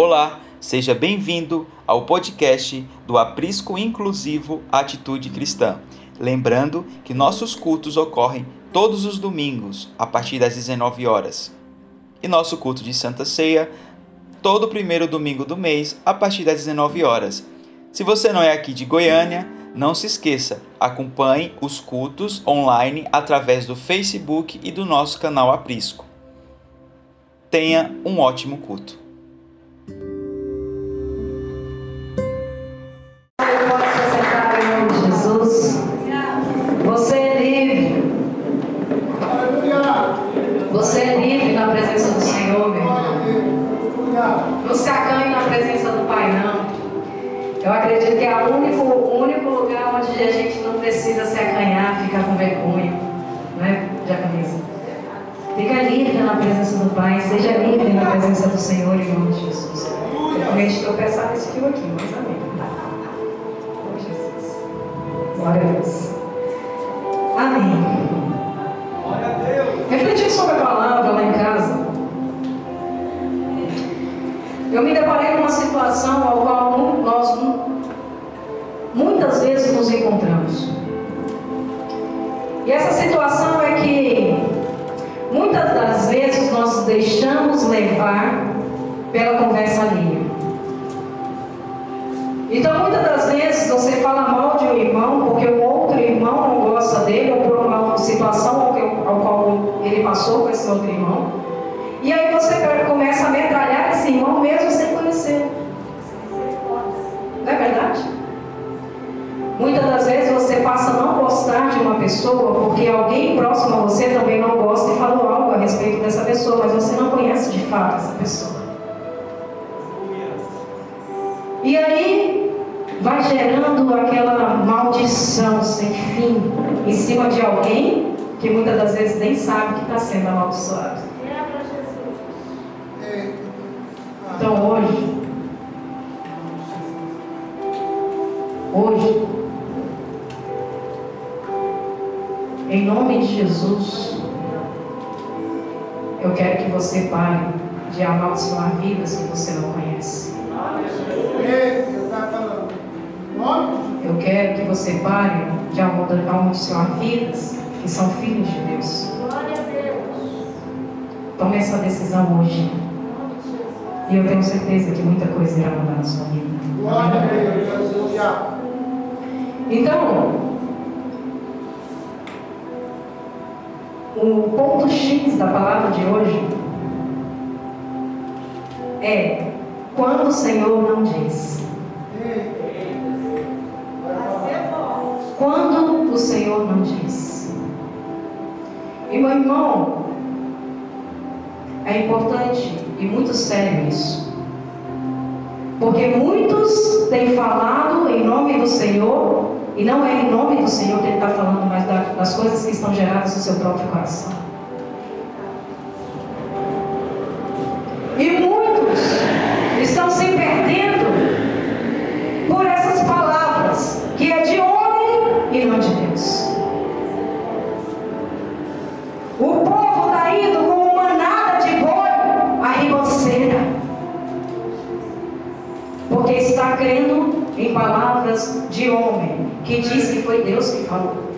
Olá, seja bem-vindo ao podcast do Aprisco Inclusivo Atitude Cristã. Lembrando que nossos cultos ocorrem todos os domingos, a partir das 19 horas. E nosso culto de Santa Ceia, todo primeiro domingo do mês, a partir das 19 horas. Se você não é aqui de Goiânia, não se esqueça, acompanhe os cultos online através do Facebook e do nosso canal Aprisco. Tenha um ótimo culto. Do Senhor, em nome de Jesus. Eu realmente tropeçar nesse fio aqui, mas amém. Oh, Jesus. Glória a Deus. Amém. Refletindo sobre a palavra lá em casa, eu me deparei com uma situação ao qual nós muitas vezes nos encontramos. E essa situação é que muitas das vezes nós deixamos levar pela conversa alheia. Então, muitas das vezes você fala mal de um irmão porque o outro irmão não gosta dele ou por uma situação ao, ao qual ele passou com esse outro irmão. E aí você começa a metralhar esse irmão mesmo sem conhecer. Não é verdade? Muitas das vezes você passa a não gostar de uma pessoa porque alguém próximo a você também não gosta e falou algo a respeito dessa pessoa, mas você não conhece de fato essa pessoa. E aí vai gerando aquela maldição sem fim em cima de alguém que muitas das vezes nem sabe que está sendo amaldiçoado. Então hoje, hoje, em nome de Jesus, eu quero que você pare de amaldiçoar vidas que você não conhece. Eu quero que você pare de amaldiçoar vidas que são filhos de Deus. Tome essa decisão hoje. E eu tenho certeza que muita coisa irá mudar na sua vida. Então, o ponto X da palavra de hoje é quando o Senhor não diz. Quando o Senhor não diz. E meu irmão, é importante e muito sério isso. Porque muitos têm falado em nome do Senhor, e não é em nome do Senhor que ele está falando, mas das coisas que estão geradas no seu próprio coração. Palavras de homem, que diz que foi Deus que falou.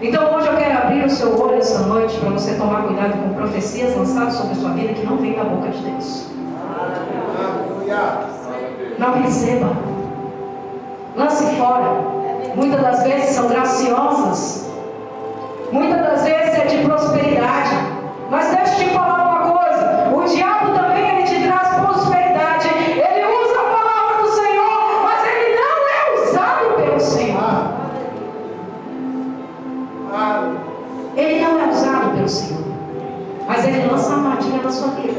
Então hoje eu quero abrir o seu olho essa noite para você tomar cuidado com profecias lançadas sobre a sua vida que não vêm da boca de Deus. Não receba. Lance fora. Muitas das vezes são graciosas. Muitas das vezes é de prosperidade. Mas deixa eu te falar uma coisa. O diabo a armadilha na sua vida.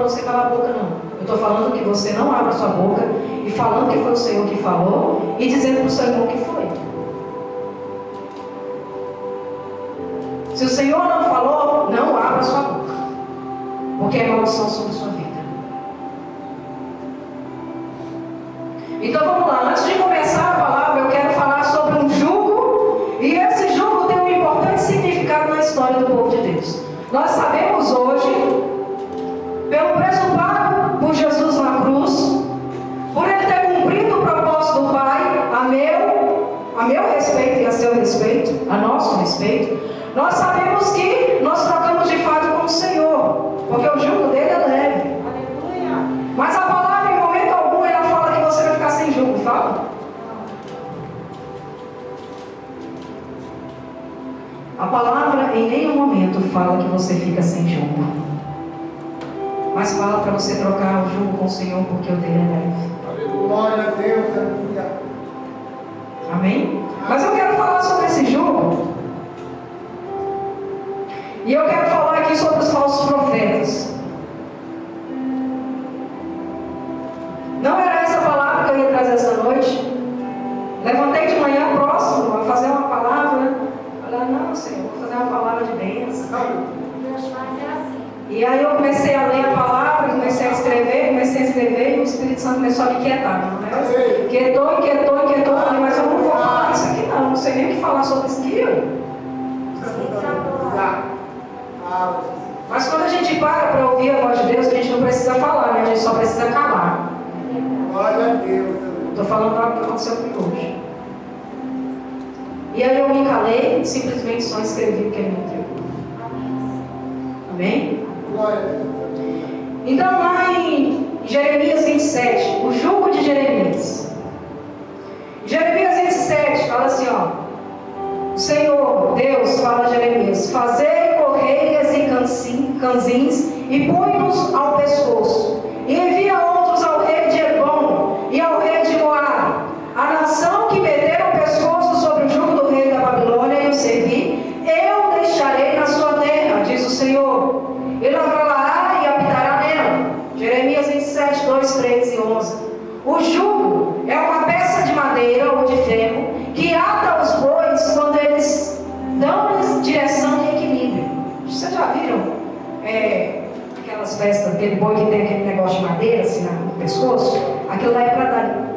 Para você calar a boca, não. Eu estou falando que você não abra sua boca e falando que foi o Senhor que falou e dizendo para o irmão que foi. Se o Senhor não falou, não abra sua boca. Porque é maldição sobre sua vida. Nós sabemos que nós trocamos de fato com o Senhor, porque o jugo dele é leve. Mas a palavra, em momento algum, ela fala que você vai ficar sem jugo, fala? A palavra em nenhum momento fala que você fica sem jugo. Mas fala para você trocar o jugo com o Senhor, porque o dele é leve. Aleluia. Glória a Deus,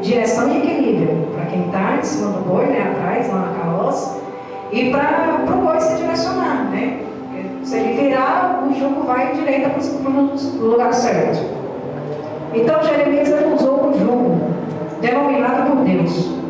direção e equilíbrio para quem está em cima do boi, né, atrás, lá na carroça, e para o boi se direcionar, né? Se ele virar, o jugo vai direita para o lugar certo. Então Jeremias ele usou um jugo denominado por Deus.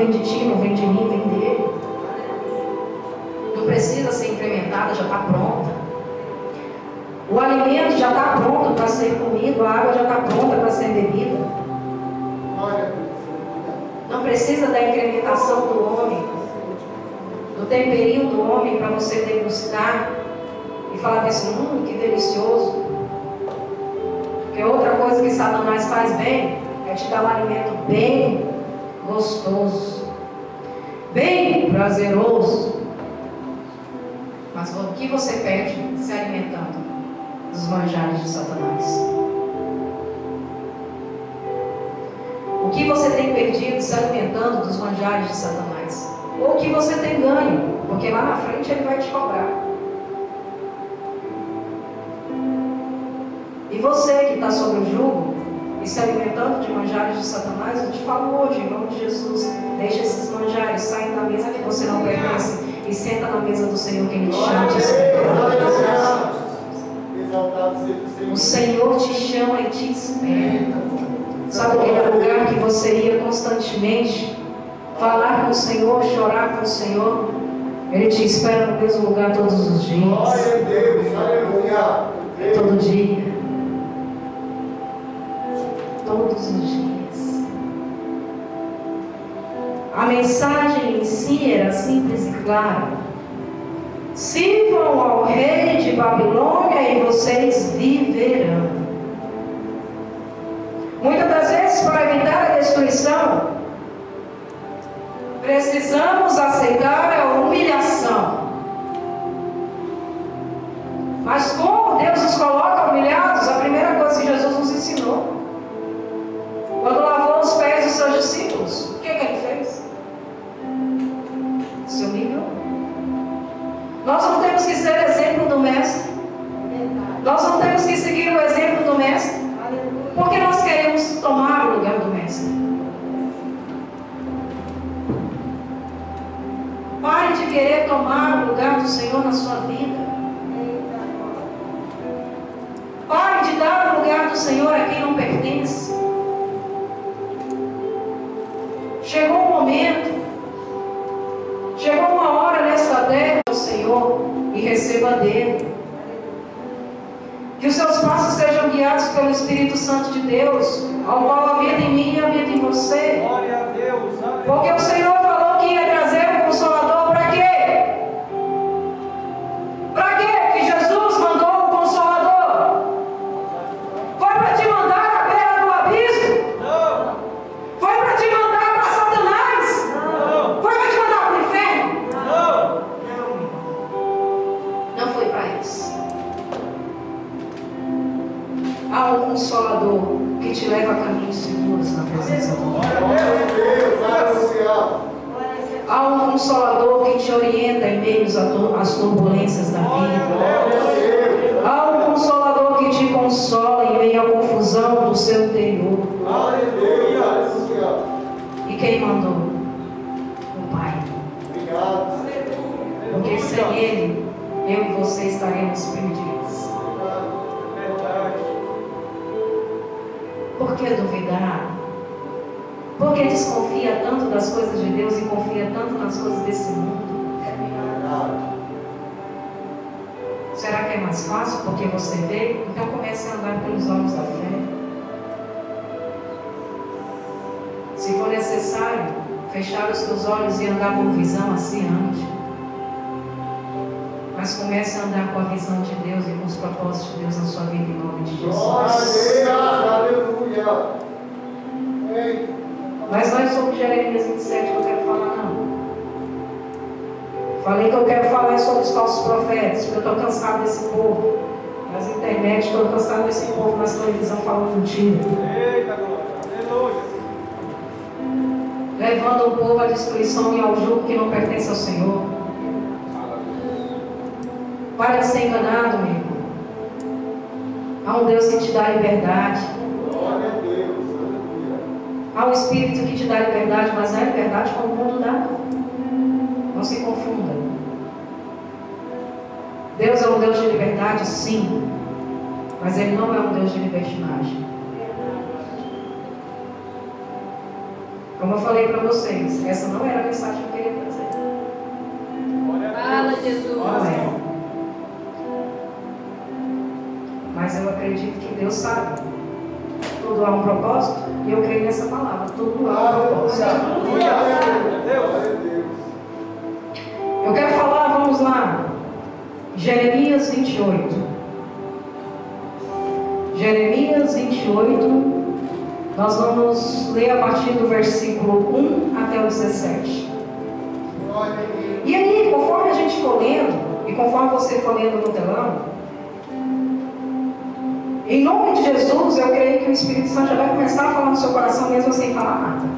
Vem de ti, não vem de mim, vem dele. Não precisa ser incrementada, já está pronta. O alimento já está pronto para ser comido, a água já está pronta para ser bebida. Não precisa da incrementação do homem, do temperinho do homem para você degustar e falar assim, hum, que delicioso. Porque outra coisa que Satanás faz bem é te dar um alimento bem gostoso, bem prazeroso. Mas o que você perde se alimentando dos manjares de Satanás? O que você tem perdido se alimentando dos manjares de Satanás? Ou o que você tem ganho? Porque lá na frente ele vai te cobrar. E você que está sobre o jugo, e se alimentando de manjares de Satanás, eu te falo hoje, em nome de Jesus, deixa esses manjares, saem da mesa que você não pertence e senta na mesa do Senhor que Ele te chama de o. Senhor te chama e te espera. Sabe aquele lugar que você ia constantemente falar com o Senhor, chorar com o Senhor? Ele te espera no mesmo lugar todos os dias. Glória a Deus, aleluia. Todo dia. Todos os dias. A mensagem em si era simples e clara. Sirvam ao rei de Babilônia e vocês viverão. Muitas das vezes, para evitar a destruição, precisamos aceitar querer tomar o lugar do Senhor na sua vida. Pare de dar o lugar do Senhor a quem não pertence. Chegou um momento, chegou uma hora nesta terra do Senhor e receba dele. Que os seus passos sejam guiados pelo Espírito Santo de Deus, ao qual habita em mim e habita em você. Glória a Deus. Porque o eu e você estaremos perdidos. Por que duvidar? Por que desconfia tanto das coisas de Deus e confia tanto nas coisas desse mundo? Será que é mais fácil porque você vê? Então comece a andar pelos olhos da fé. Se for necessário, fechar os teus olhos e andar com visão, assim ande. Mas comece a andar com a visão de Deus e com os propósitos de Deus na sua vida em nome de Glória Jesus. Deus, aleluia. Ei, Mas não é sobre Jeremias 27 que eu quero falar, não. Falei que eu quero falar sobre os falsos profetas, porque eu estou cansado desse povo. Nas internet, estou cansado desse povo nas televisão falando mentira. Eita glória. Aleluia. levando o povo à destruição e ao jugo que não pertence ao Senhor. Para de ser enganado, meu irmão. Há um Deus que te dá liberdade. glória a Deus, aleluia. Há um Espírito que te dá liberdade, mas é liberdade como o mundo dá. Não se confunda. Deus é um Deus de liberdade, sim. Mas Ele não é um Deus de libertinagem. Como eu falei para vocês, essa não era a mensagem que eu queria trazer. Fala. Jesus. Não Mas eu acredito que Deus sabe. Tudo há um propósito e eu creio nessa palavra. Tudo há um propósito. Aleluia. Glória a Deus. Eu quero falar, vamos lá. Jeremias 28. Jeremias 28. Nós vamos ler a partir do versículo 1 até o 17. Glória a Deus. E aí, conforme a gente for lendo, e conforme você for lendo no telão, em nome de Jesus, eu creio que o Espírito Santo já vai começar a falar no seu coração mesmo sem falar nada.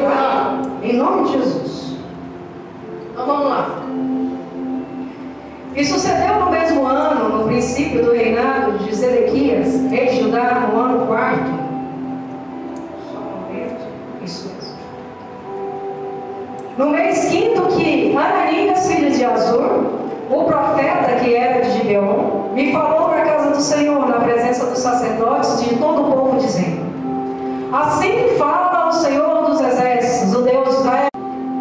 Tá? Em nome de Jesus. Então vamos lá. E sucedeu no mesmo ano, no princípio do reinado de Zedequias, rei de Judá, no ano quarto. Só um momento. Isso mesmo. No mês quinto que Ananias, filho de Azur, o profeta que era de Gibeon, me falou casa do Senhor, na presença dos sacerdotes de todo o povo, dizendo: Assim fala o Senhor dos exércitos, o Deus de Israel.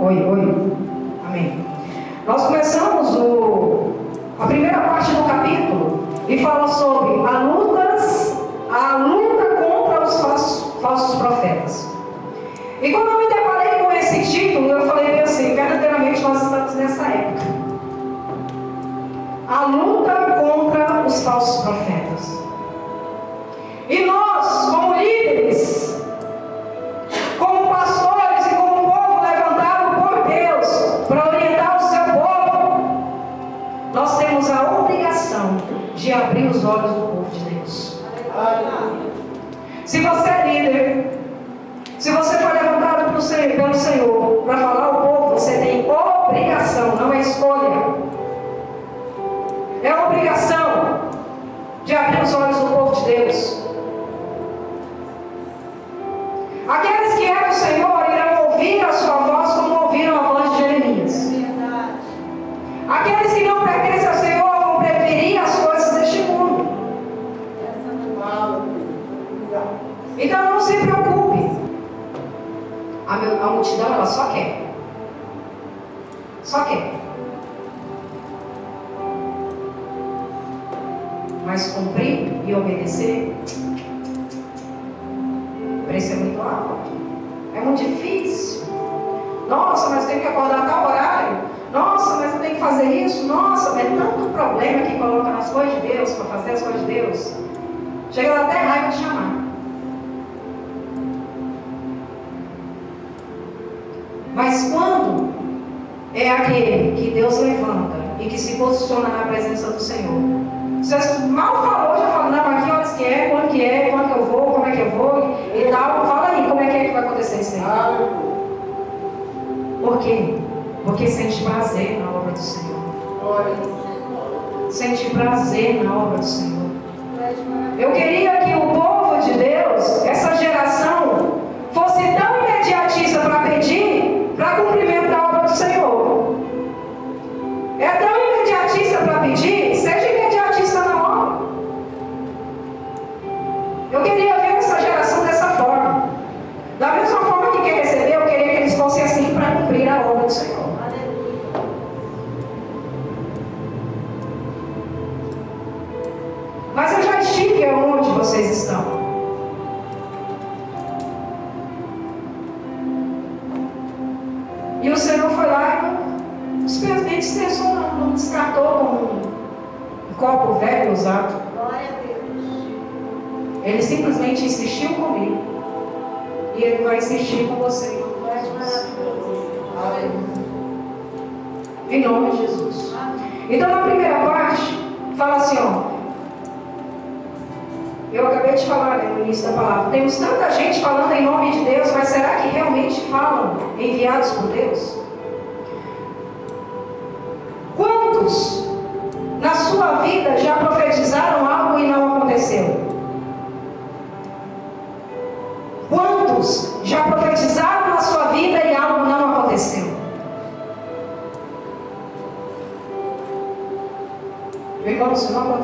Oi, oi. Amém. Nós começamos o, a primeira parte do capítulo e fala sobre a lutas, a luta contra os falsos, falsos profetas. E quando eu me deparei com esse título, eu falei assim, verdadeiramente nós estamos nessa época. A luta contra os falsos profetas. E nós, Em nome de Jesus. Então, na primeira parte, fala assim: ó. Eu acabei de falar né, no início da palavra. Temos tanta gente falando em nome de Deus, mas será que realmente falam enviados por Deus? Quantos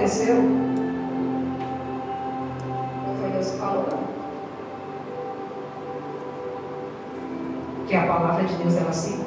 aconteceu, foi Deus que falou, não. Que a palavra de Deus ela se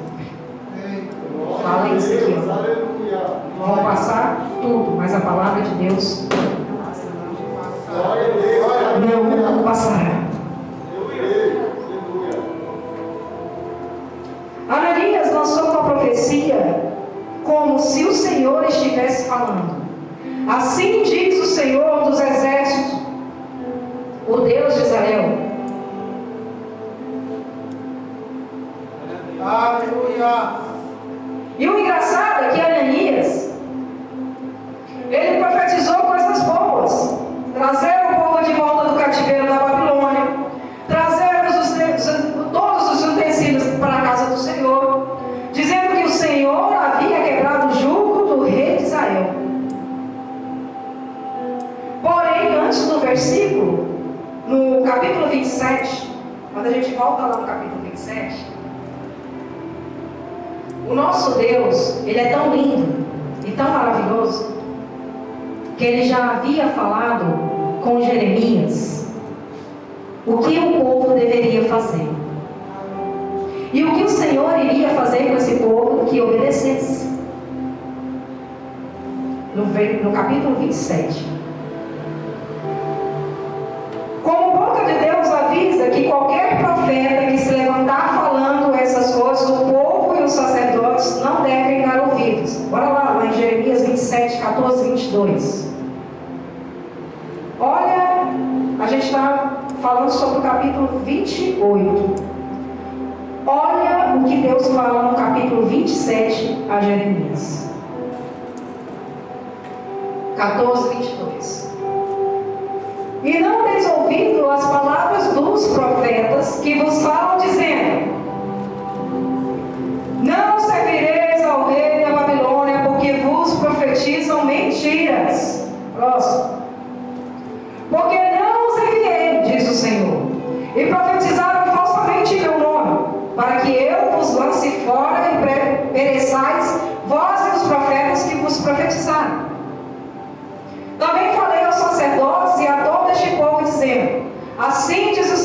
ouvido as palavras dos profetas que vos falam, dizendo: Não servireis ao rei da Babilônia, porque vos profetizam mentiras. Próximo. Porque não os enviei, diz o Senhor, e profetizaram falsamente meu nome, para que eu vos lance fora e pereçais, vós e os profetas que vos profetizaram. Também falei aos sacerdotes e a todo este povo, dizendo: Assim diz o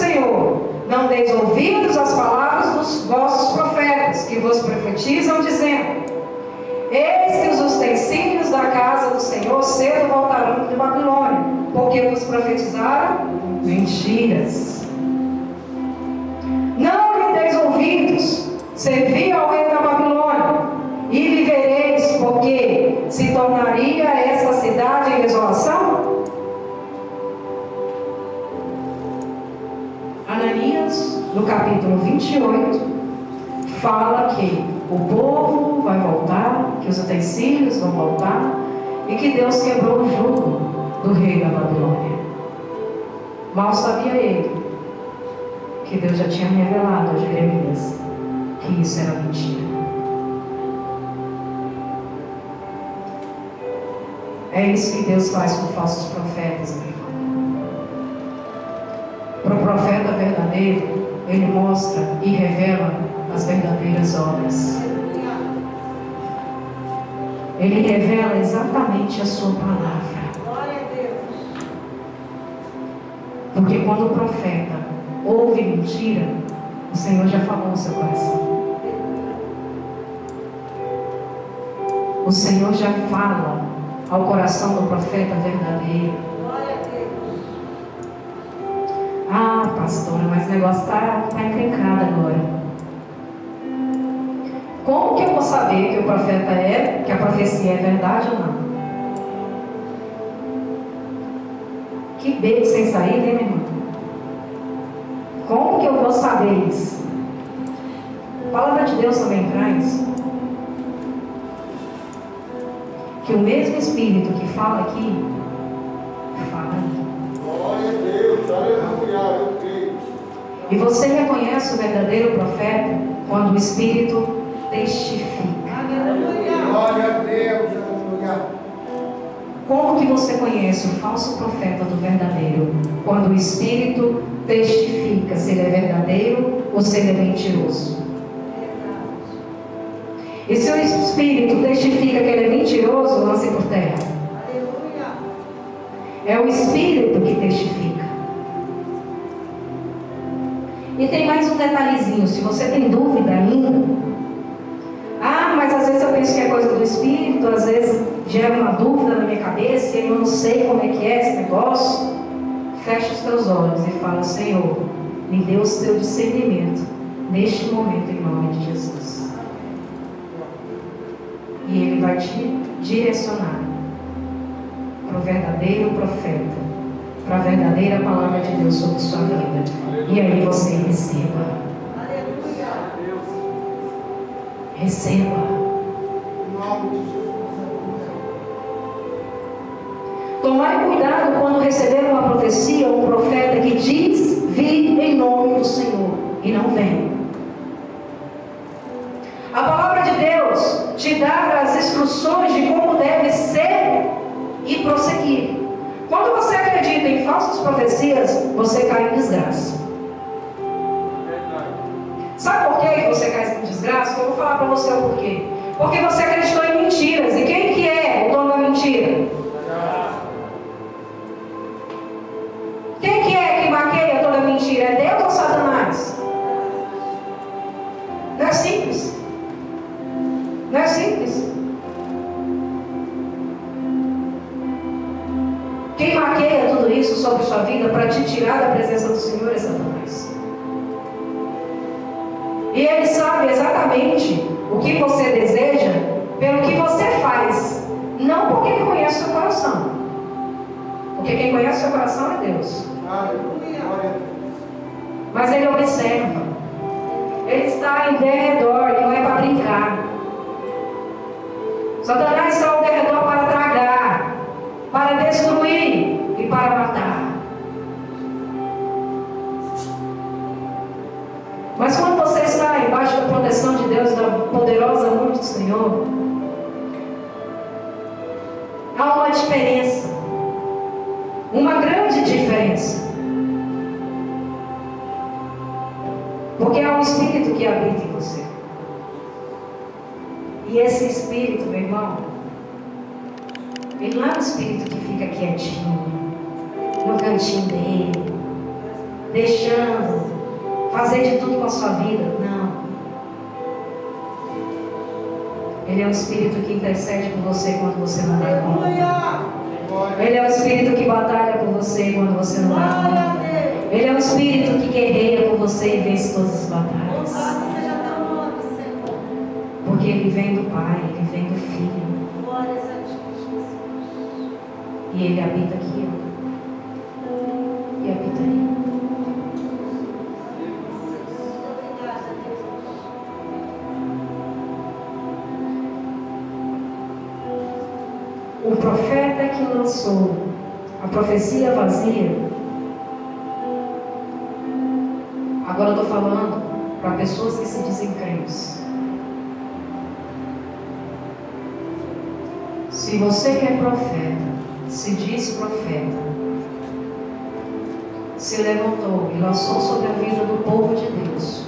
Deis ouvidos às palavras dos vossos profetas, que vos profetizam, dizendo: Eis que os utensílios da casa do Senhor cedo voltarão de Babilônia, porque vos profetizaram mentiras. Não lhe deis ouvidos, servi ao rei da Babilônia, e vivereis, porque se tornaria essa no capítulo 28, fala que o povo vai voltar, que os utensílios vão voltar e que Deus quebrou o jugo do rei da Babilônia. Mal sabia ele que Deus já tinha revelado a Jeremias que isso era mentira. É isso que Deus faz com falsos profetas, meu irmão. Para o profeta verdadeiro, ele mostra e revela as verdadeiras obras. Ele revela exatamente a sua palavra. Porque quando o profeta ouve mentira, o Senhor já falou no seu coração. O Senhor já fala ao coração do profeta verdadeiro. Ah, pastora, mas o negócio está tá encrencado agora. Como que eu vou saber que o profeta é, que a profecia é verdade ou não? Que beco sem saída, hein, meu irmão? Como que eu vou saber isso? A palavra de Deus também traz que o mesmo Espírito que fala aqui, fala aí. Glória a Deus. E você reconhece o verdadeiro profeta quando o Espírito testifica. Glória a Deus, aleluia. Como que você conhece o falso profeta do verdadeiro? Quando o Espírito testifica se ele é verdadeiro ou se ele é mentiroso. E se o Espírito testifica que ele é mentiroso, lance por terra. É o Espírito que testifica. E tem mais um detalhezinho, se você tem dúvida ainda. Ah, mas às vezes eu penso que é coisa do Espírito, às vezes gera uma dúvida na minha cabeça e eu não sei como é que é esse negócio. Fecha os teus olhos e fala, Senhor, me dê o teu discernimento neste momento em nome de Jesus e Ele vai te direcionar para o verdadeiro profeta, para a verdadeira palavra de Deus sobre sua vida. E aí você receba. Receba. Tomai cuidado quando receber uma profecia ou um profeta que diz vir em nome do Senhor e não vem. A palavra de Deus te dá as instruções de como deve ser e prosseguir. Quando você acredita em falsas profecias, você cai em desgraça. Sabe por que você cai em desgraça? Eu vou falar para você o porquê. Porque você acreditou em mentiras. E quem que é o dono da mentira? Sobre sua vida para te tirar da presença do Senhor é Satanás. E ele sabe exatamente o que você deseja pelo que você faz, não porque ele conhece o seu coração. Porque quem conhece o seu coração é Deus. Mas ele observa. Ele está em derredor e não é para brincar. Satanás está ao derredor para tragar, para destruir e para matar. Mas quando você está embaixo da proteção de Deus, da poderosa mão do Senhor, há uma diferença. Uma grande diferença. Porque há um espírito que habita em você. E esse espírito, meu irmão, ele não é espírito que fica quietinho, no cantinho dele, deixando fazer de tudo com a sua vida. Não. Ele é um espírito que intercede por você quando você não dá conta. Ele é um espírito que batalha por você quando você não dá conta. Ele é um espírito que guerreia por você e vence todas as batalhas. Porque ele vem do Pai, ele vem do Filho. E ele habita aqui. Profeta que lançou a profecia vazia. Agora eu estou falando para pessoas que se dizem crentes. Se você que é profeta, se diz profeta, se levantou e lançou sobre a vida do povo de Deus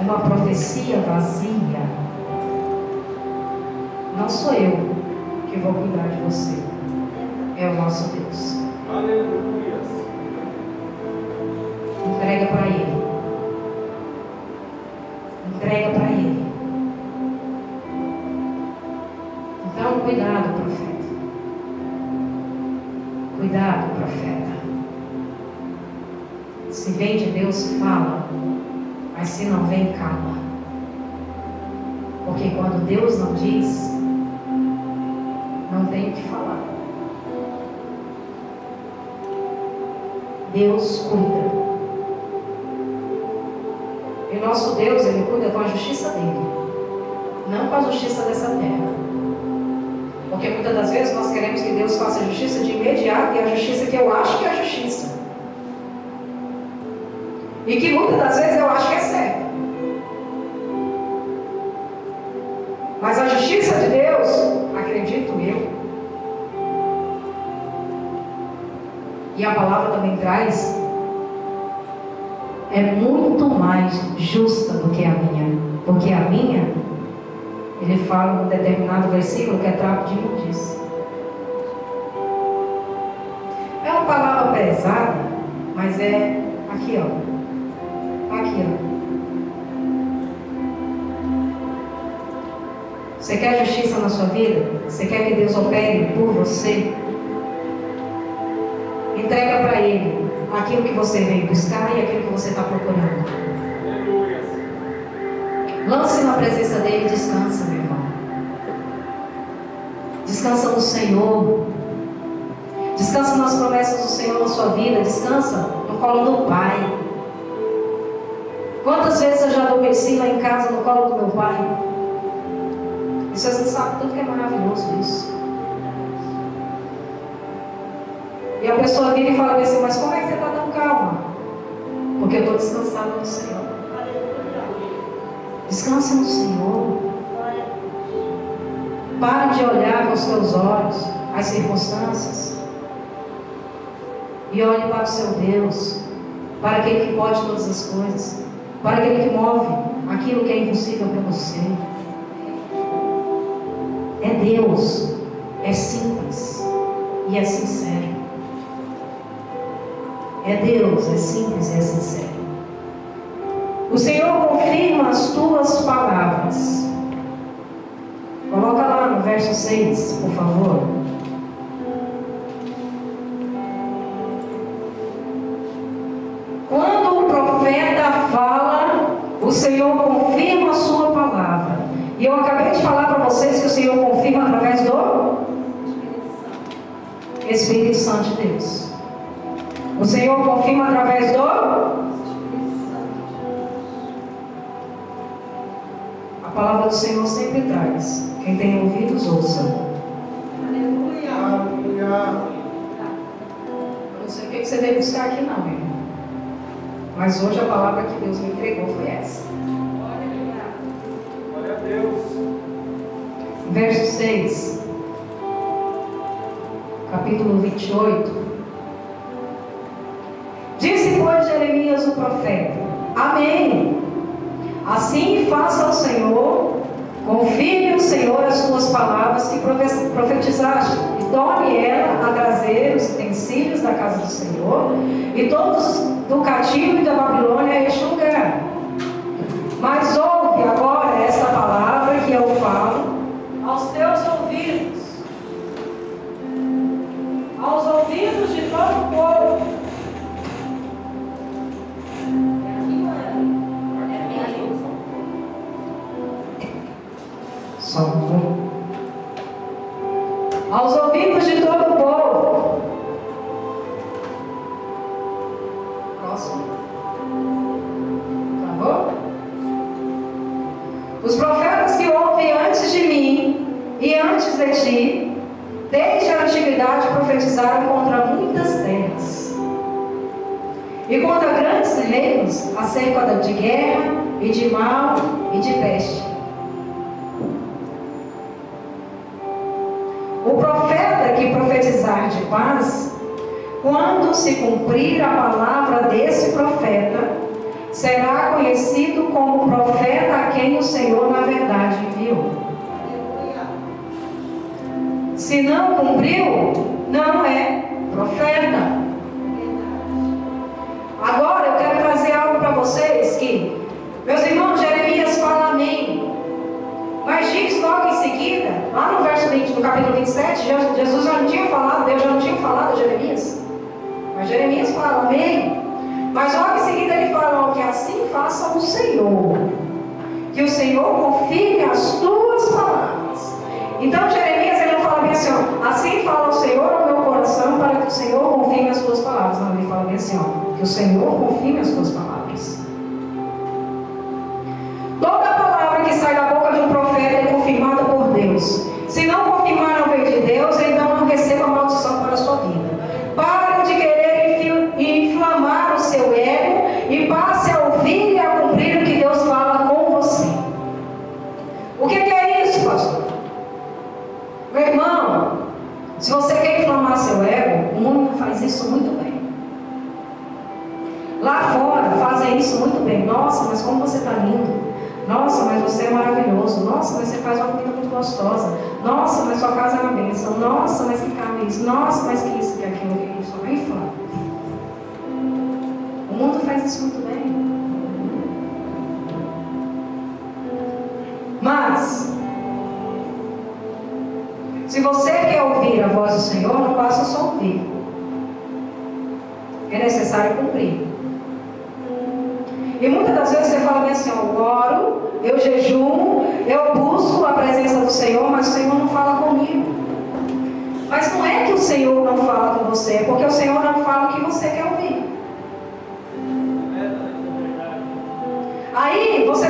uma profecia vazia, não sou eu que vou cuidar de você, é o nosso Deus. Aleluia. Entrega para Ele. Entrega para Ele. Então, cuidado, profeta. Cuidado, profeta. Se vem de Deus, fala. Mas se não vem, cala. Porque quando Deus não diz, tem o que falar. Deus cuida. E nosso Deus, Ele cuida com a justiça dele, não com a justiça dessa terra. Porque muitas das vezes nós queremos que Deus faça justiça de imediato e a justiça que eu acho que é a justiça. E que muitas das vezes eu acho que é certa. E a palavra também traz, é muito mais justa do que a minha. Porque a minha, ele fala num determinado versículo que é trapo de imundícia. É uma palavra pesada, mas é aqui, ó. Aqui, ó. Você quer justiça na sua vida? Você quer que Deus opere por você? Entrega para Ele aquilo que você veio buscar e aquilo que você está procurando. Lance na presença dele e descansa, meu irmão. Descansa no Senhor. Descansa nas promessas do Senhor na sua vida. Descansa no colo do Pai. Quantas vezes eu já adormeci lá em casa no colo do meu pai? E vocês não sabem tudo que é maravilhoso isso. E a pessoa vira e fala assim, mas como é que você está tão calma? Porque eu estou descansada no Senhor. Descansa no Senhor. Para de olhar com os seus olhos as circunstâncias. E olhe para o seu Deus, para aquele que pode todas as coisas. para aquele que move aquilo que é impossível para você. É Deus, é simples e é sincero. É Deus, é simples e é sincero. O Senhor confirma as tuas palavras. Coloca lá no verso 6, por favor. Quando o profeta fala, o Senhor confirma a sua palavra. E eu acabei de falar para vocês que o Senhor confirma através do Espírito Santo de Deus. O Senhor confirma através do A palavra do Senhor sempre traz. Quem tem ouvidos, ouça. Aleluia. Aleluia. Eu não sei o que você veio buscar aqui, não, irmão. Mas hoje a palavra que Deus me entregou foi essa. Glória a Deus. Verso 6, capítulo 28. Jeremias o profeta: Amém. Assim faça o Senhor, confirme o Senhor as tuas palavras que profe- profetizaste, e torne ela a trazer os utensílios da casa do Senhor, e todos do cativo e da Babilônia a este lugar. Mas reinos acerca de guerra e de mal e de peste. O profeta que profetizar de paz, quando se cumprir a palavra desse profeta, será conhecido como profeta a quem o Senhor na verdade. Aleluia. Se não cumpriu, não é profeta. Meus irmãos, Jeremias fala amém. Mas diz logo em seguida, lá no verso 20, no capítulo 27, Je- Jesus já não tinha falado, Deus já não tinha falado a Jeremias. Mas Jeremias fala amém. Mas logo em seguida ele fala ó, que assim faça o Senhor. Que o Senhor confirme as tuas palavras. Então Jeremias ele não fala bem assim, ó, assim fala o Senhor ao meu coração para que o Senhor confirme as tuas palavras. Não, ele fala bem assim, ó, que o Senhor confirme as tuas palavras. Deus. Se não confirmar não veio de Deus, então não receba maldição para a sua vida. Pare de querer inflamar o seu ego e passe a ouvir e a cumprir o que Deus fala com você. O que é isso, pastor? Meu irmão, se você quer inflamar seu ego, o mundo faz isso muito bem. Lá fora fazem isso muito bem. Nossa, mas como você está lindo. Nossa, mas você é maravilhoso. Nossa, mas você faz uma comida muito gostosa. Nossa, mas sua casa é uma bênção. Nossa, mas que carro é isso. Nossa, mas que isso, que aquilo, que isso. Só inflama. O mundo faz isso muito bem. Mas, se você quer ouvir a voz do Senhor, não basta só ouvir. É necessário cumprir. E muitas das vezes você fala assim, eu oro, eu jejuo, eu busco a presença do Senhor, mas o Senhor não fala comigo. Mas não é que o Senhor não fala com você, é porque o Senhor não fala o que você quer ouvir. Aí você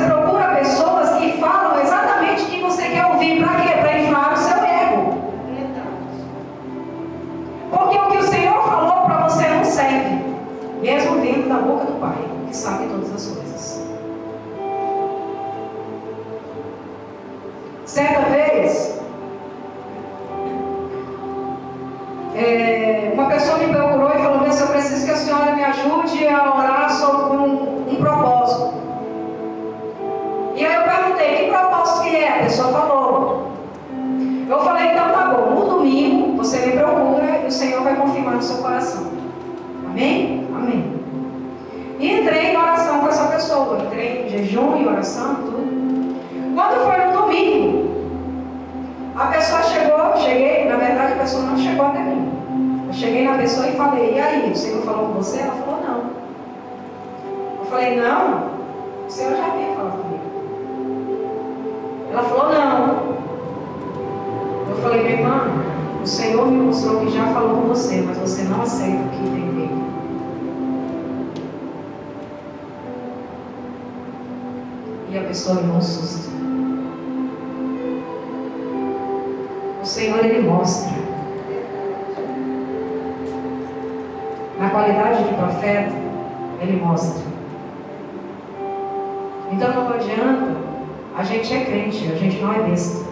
cheguei na pessoa e falei, e aí, o Senhor falou com você? Ela falou, não. Eu falei, não, o Senhor já havia falado comigo. Ela falou, não. Eu falei, minha irmã, o Senhor me mostrou que já falou com você, mas você não aceita o que entendeu. E a pessoa um susto. O Senhor, Ele mostra. Profeta, Ele mostra. Então não adianta. A gente é crente, a gente não é besta.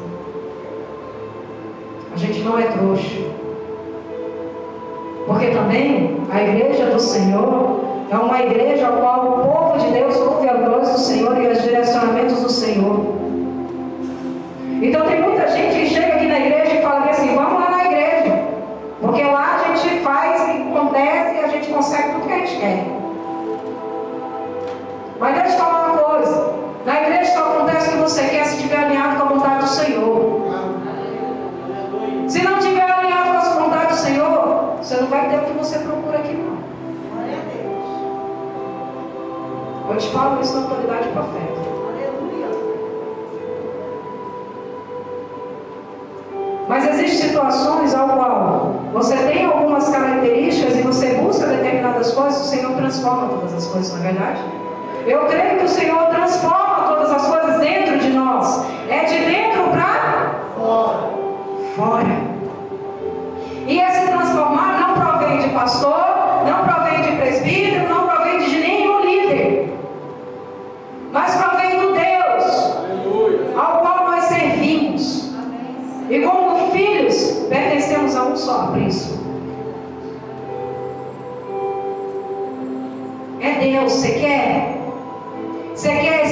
A gente não é trouxa. Porque também a igreja do Senhor é uma igreja ao qual o povo de Deus ouve a voz do Senhor e os direcionamentos do Senhor. Vai ter o que você procura aqui não. Glória a Deus. Eu te falo isso na autoridade profeta. Aleluia. Mas existem situações ao qual você tem algumas características e você busca determinadas coisas, o Senhor transforma todas as coisas, não é verdade? Eu creio que o Senhor transforma todas as coisas dentro de nós. É de dentro para Fora. fora. Pastor, não provém de presbítero, não provém de nenhum líder. Mas provém do Deus Aleluia. ao qual nós servimos. E como filhos, pertencemos a um só aprisco. É Deus, você quer? Você quer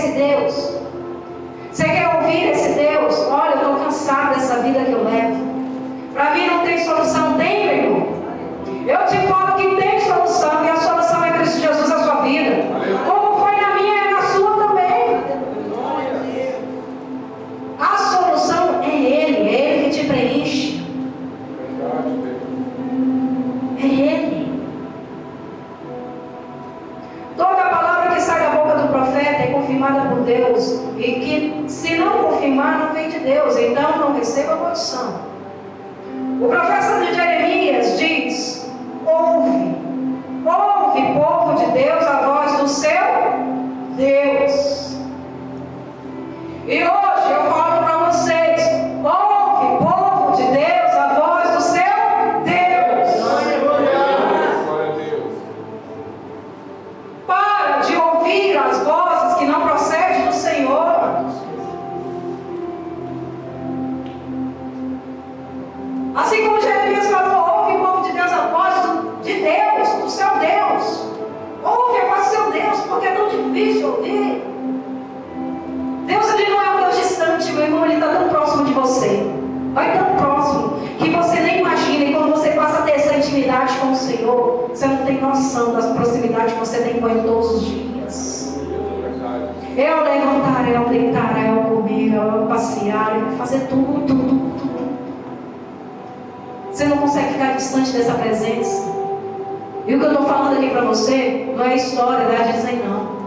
não é história da Disney, não.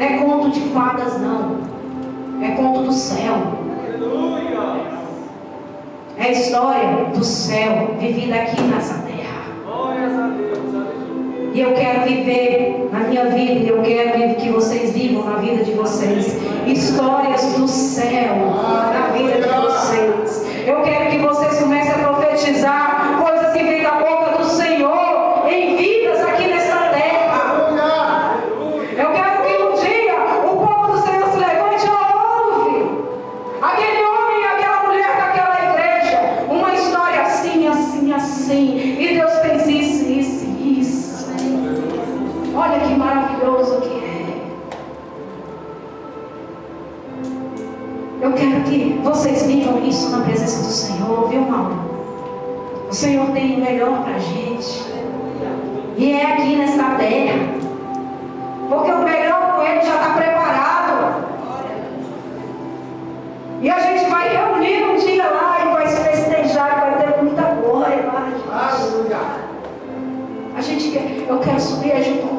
É conto de fadas, não. É conto do céu. Aleluia. É história do céu vivida aqui nessa terra. Glórias a Deus. Aleluia. E eu quero viver na minha vida, e eu quero que vocês vivam na vida de vocês histórias do céu na vida de vocês. Eu quero Aqui nesta terra. Porque o melhor com ele já está preparado. E a gente vai reunir um dia lá e vai se festejar, e vai ter muita glória lá. Aleluia. A gente quer, eu quero subir junto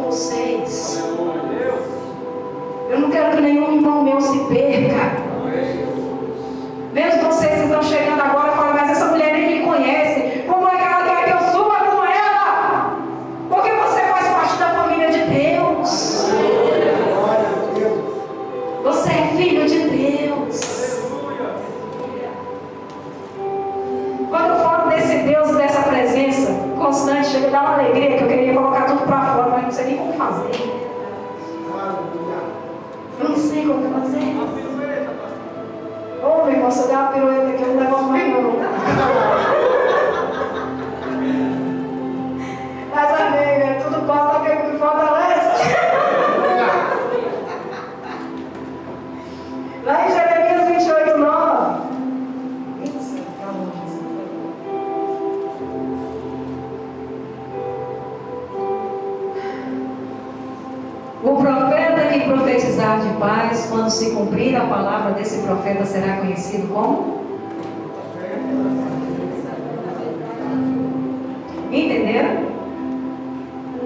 quando se cumprir a palavra desse profeta, será conhecido como? Entenderam?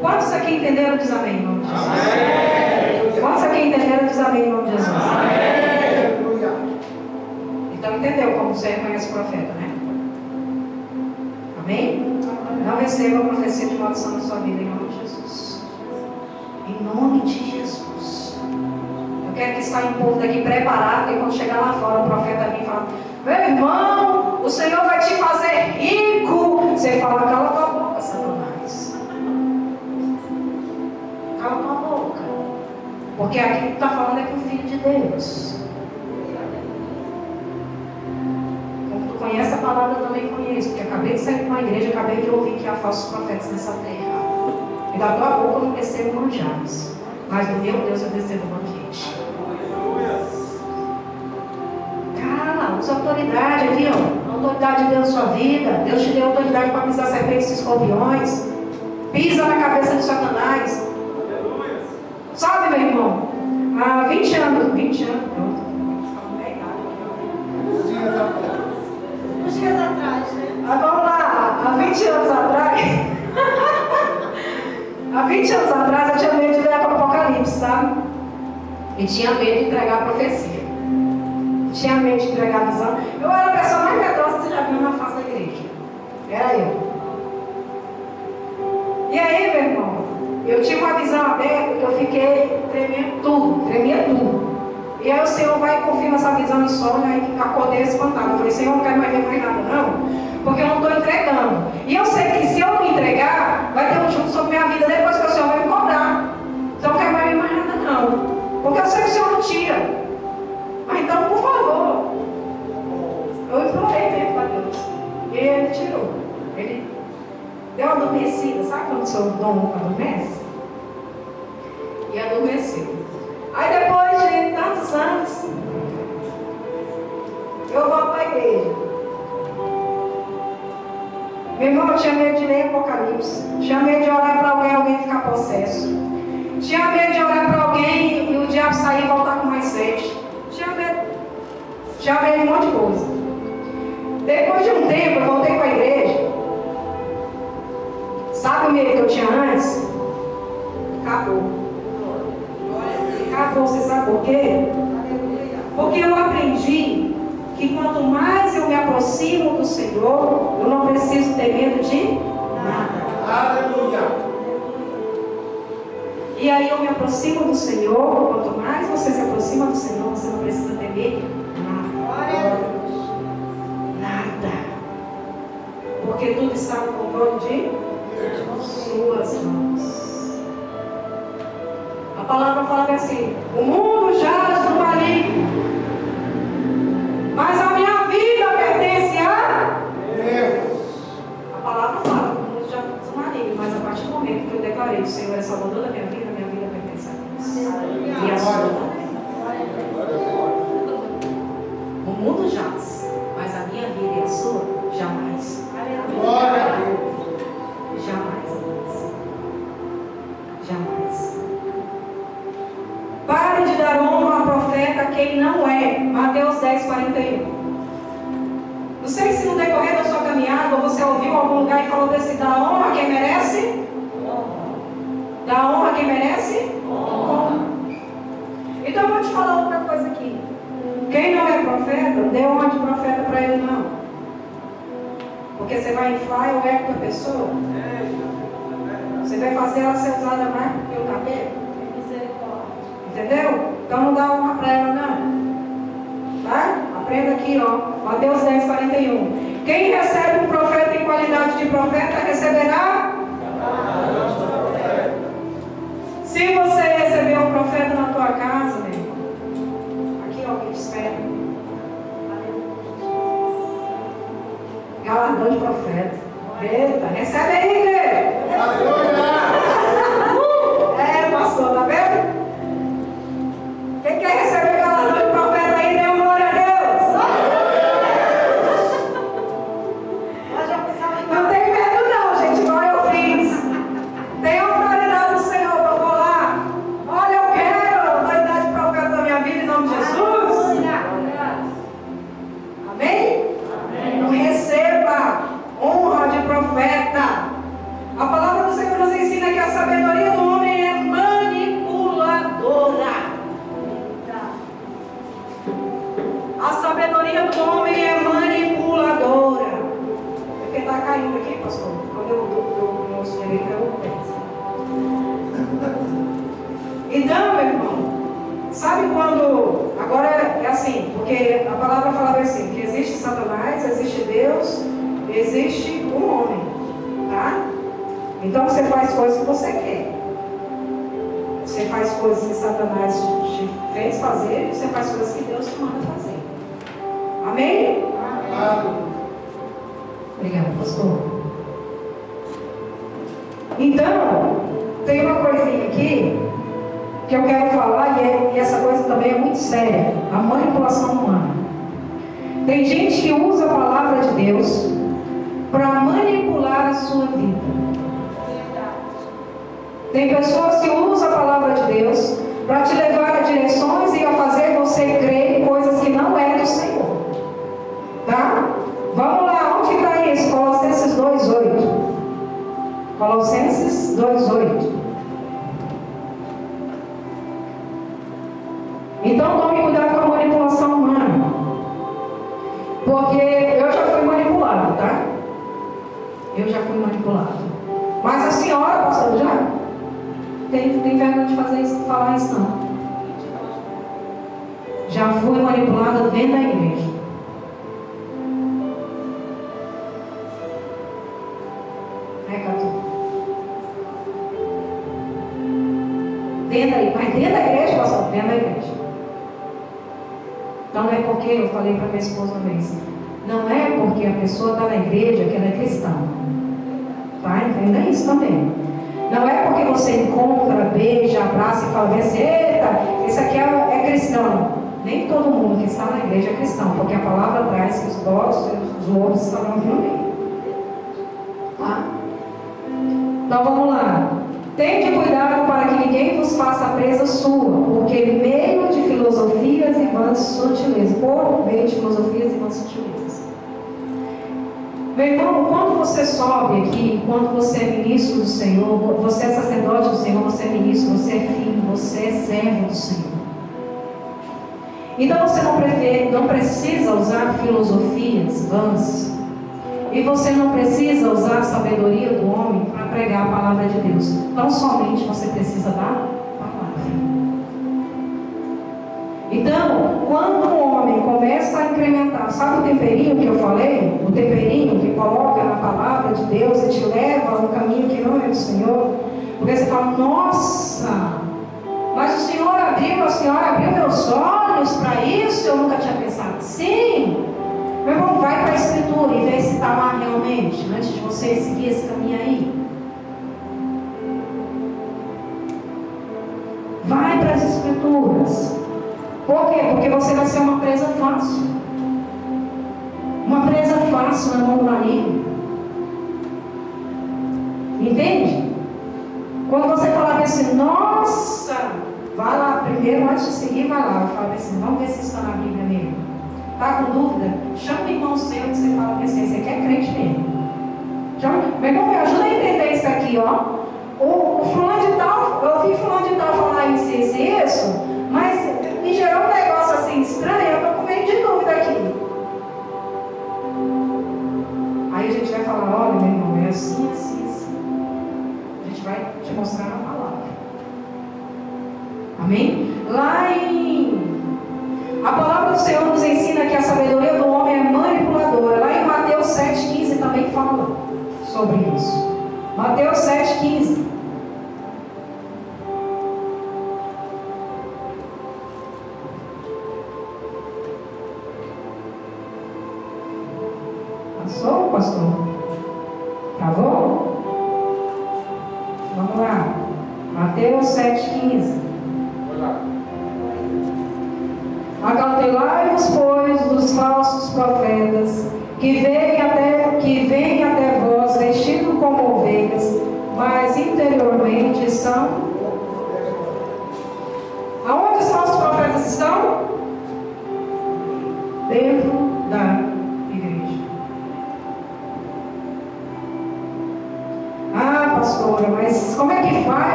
Quantos aqui entenderam? Diz amém, em nome de Jesus. Quantos aqui entenderam? Diz amém, em nome de Jesus. Aleluia. Então entendeu como você reconhece o profeta, né? Amém? Não receba a profecia de maldição na sua vida, em nome de Jesus. Em nome de Jesus. Quero que saia um povo daqui preparado, porque quando chegar lá fora, o profeta vem e fala: Meu irmão, o Senhor vai te fazer rico. Você fala, cala tua boca, Satanás. Cala tua boca. Porque aqui que está falando é com o Filho de Deus. Como tu conhece a palavra, eu também conheço, porque acabei de sair de uma igreja, acabei de ouvir que há falsos profetas nessa terra. E da tua boca eu não recebo manjares, mas do meu Deus eu recebo banquete. Autoridade aqui, ó. A autoridade de Deus na sua vida. Deus te deu autoridade para pisar serpentes e escorpiões. Pisa na cabeça de Satanás. Sabe, meu irmão? Há 20 anos, 20 anos, pronto. Uns dias atrás, né? Mas vamos lá, há 20 anos atrás. há 20 anos atrás eu tinha medo de ler o Apocalipse, sabe? E tinha medo de entregar a profecia. Tinha medo de entregar a visão. Eu era a pessoa mais medrosa que você já viu na face da igreja. Era eu. E aí, meu irmão, eu tinha uma visão aberta que eu fiquei tremendo tudo, tremia tudo. E aí o Senhor vai e confirma essa visão em sonho, aí acordei espantado. Eu falei, Senhor, não quero mais ver mais nada, não, porque eu não estou entregando. E eu sei que se eu não entregar, vai ter um junto sobre minha vida depois que o Senhor vai me cobrar. Então eu não quero mais ver mais nada, não. Porque eu sei que o Senhor não tira. Mas então, por favor, eu implorei mesmo para Deus. E ele tirou. Ele deu uma adormecida. Sabe quando o seu dom adormece? E adormeceu. Aí depois de tantos anos, eu volto a igreja. Meu irmão, eu tinha medo de ler Apocalipse. Tinha medo de orar para alguém, alguém ficar possesso. Tinha medo de orar para alguém e o diabo sair e voltar com mais sede. Tinha de um monte de coisa. Depois de um tempo, eu voltei para a igreja. Sabe o medo que eu tinha antes? Acabou. Acabou, você sabe por quê? Porque eu aprendi que quanto mais eu me aproximo do Senhor, eu não preciso ter medo de nada. Aleluia. E aí eu me aproximo do Senhor, quanto mais você se aproxima do Tudo está no controle de suas mãos. A palavra fala que assim, o mundo Então você faz coisas que você quer. Você faz coisas que Satanás te fez fazer, você faz coisas que Deus te manda fazer. Amém? Amado. Obrigada, pastor. Então, tem uma coisinha aqui que eu quero falar, e, é- e essa coisa também é muito séria: a manipulação humana. Tem gente que usa a palavra de Deus para manipular a sua vida. Tem pessoas que usam a palavra de Deus para te levar a direções e a fazer você crer em coisas que não é do Senhor. Tá? Vamos lá, onde está isso? Colossenses 2,8. Colossenses 2,8. Tem, tem vergonha de fazer isso, falar isso não. Já fui manipulada dentro da igreja. Dentro da, mas dentro da igreja, pastor? Dentro da igreja. Então não é porque eu falei para minha esposa uma vez. Não é porque a pessoa está na igreja que ela é cristã. Tá? Entenda isso também. Não é porque você encontra, beija, abraça e fala assim, eita, esse aqui é, é cristão. Nem todo mundo que está na igreja é cristão, porque a palavra traz que os dons e os outros aqui no meio. Tá? Então vamos lá. Tente cuidado para que ninguém vos faça presa sua, porque meio de filosofias e vãs sutilezas, por meio de filosofias e vãs sutilezas. Meu irmão, quando você sobe aqui, quando você é ministro do Senhor, você é sacerdote do Senhor, você é ministro, você é filho, você é servo do Senhor. Então você não, prefere, não precisa usar filosofias vãs. E você não precisa usar a sabedoria do homem para pregar a palavra de Deus. Tão somente você precisa da Então, quando um homem começa a incrementar, sabe o temperinho que eu falei? O temperinho que coloca na palavra de Deus e te leva um caminho que não é do Senhor. Porque você fala, nossa, mas o Senhor abriu, a senhora abriu meus olhos para isso, eu nunca tinha pensado. Sim, meu irmão, vai para a Escritura e vê se está lá realmente, antes de você seguir esse caminho aí. Vai para as Escrituras. Por quê? Porque você vai ser uma presa fácil. Uma presa fácil na mão do maligno. Entende? Quando você falar assim, nossa, Vai lá, primeiro, antes de seguir, vai lá. Eu falo assim, vamos ver se está na Bíblia mesmo. Tá com dúvida? Chama o irmão seu que você fala assim, você quer crente mesmo. Chama, meu me ajuda a entender isso aqui, ó. O, o fulano de tal, eu vi fulano de tal falar isso, isso isso, mas me gerou um negócio assim estranho, eu tô com meio de dúvida aqui. Aí a gente vai falar, olha, meu irmão, é assim, assim, assim. A gente vai te mostrar na palavra. Amém? Lá em. A palavra do Senhor nos ensina que a sabedoria do homem é manipuladora. Lá em Mateus 7,15 também fala sobre isso. Mateus 7,15.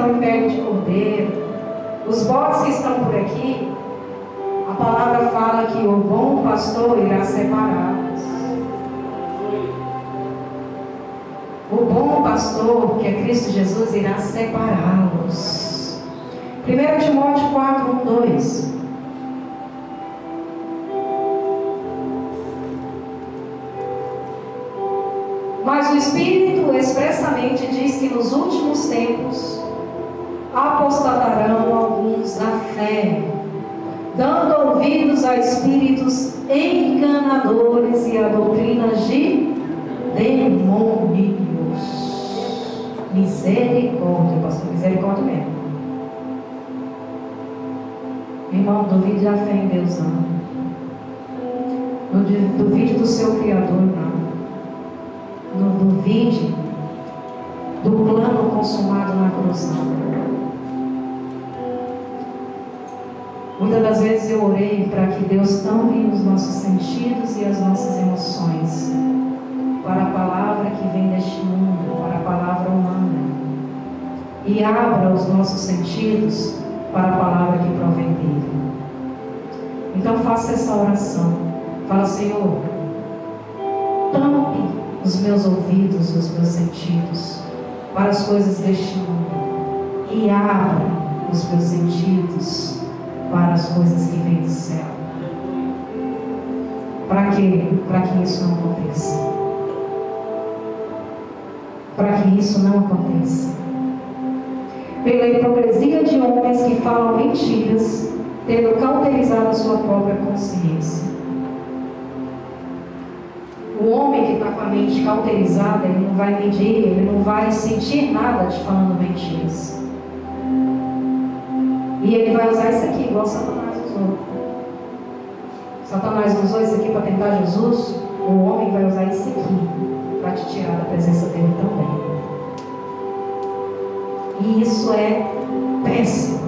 Estão em pé de cordeiro, os bodes que estão por aqui, a palavra fala que o bom pastor irá separá-los. O bom pastor, que é Cristo Jesus, irá separá-los. 1 Timóteo 4, 1, 2. Mas o Espírito expressamente diz que nos últimos tempos apostatarão alguns da fé, dando ouvidos a espíritos enganadores e a doutrinas de demônios. Misericórdia, pastor, misericórdia mesmo. Irmão, duvide da fé em Deus, não. Não duvide do seu Criador, não. Não duvide do plano consumado na cruz, não. Muitas das vezes eu orei para que Deus tampe os nossos sentidos e as nossas emoções para a palavra que vem deste mundo, para a palavra humana, e abra os nossos sentidos para a palavra que provém dele. Então faça essa oração. Fala, Senhor, tampe os meus ouvidos, os meus sentidos para as coisas deste mundo e abra os meus sentidos para as coisas que vêm do céu. Para quê? Para que isso não aconteça. Para que isso não aconteça. Pela hipocrisia de homens que falam mentiras, tendo cauterizado sua própria consciência. O homem que está com a mente cauterizada, ele não vai medir, ele não vai sentir nada de falando mentiras. E ele vai usar isso aqui, igual Satanás usou. Satanás usou isso aqui para tentar Jesus, o homem vai usar isso aqui para te tirar da presença dele também. E isso é péssimo.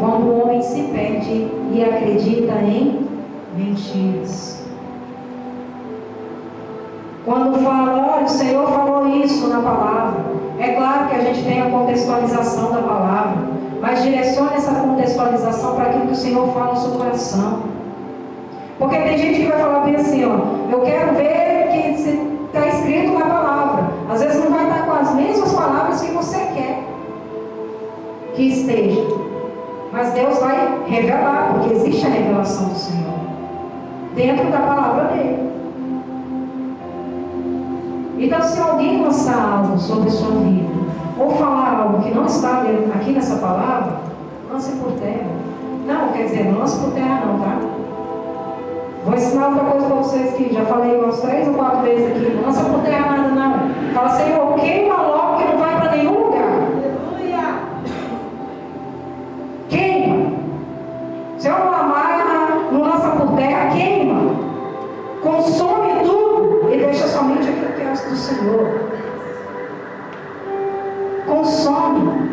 Quando o homem se perde e acredita em mentiras. Quando fala, olha, o Senhor falou isso na palavra. É claro que a gente tem a contextualização da palavra, mas direcione essa contextualização para aquilo que o Senhor fala no seu coração. Porque tem gente que vai falar bem assim, ó, eu quero ver que está escrito na palavra. Às vezes não vai estar com as mesmas palavras que você quer que esteja. Mas Deus vai revelar, porque existe a revelação do Senhor dentro da palavra dele. Então, se alguém lançar algo sobre a sua vida, ou falar algo que não está aqui nessa por terra. Não, quer dizer, não lança por terra não, tá? Vou ensinar outra coisa para vocês que já falei umas três ou quatro vezes aqui. Não lança por terra nada não. Fala, Senhor, queima logo que não vai para nenhum lugar. Aleluia! Queima. é não amarra, não lança por terra, queima. Consome tudo e deixa somente aquilo que é do Senhor. Consome.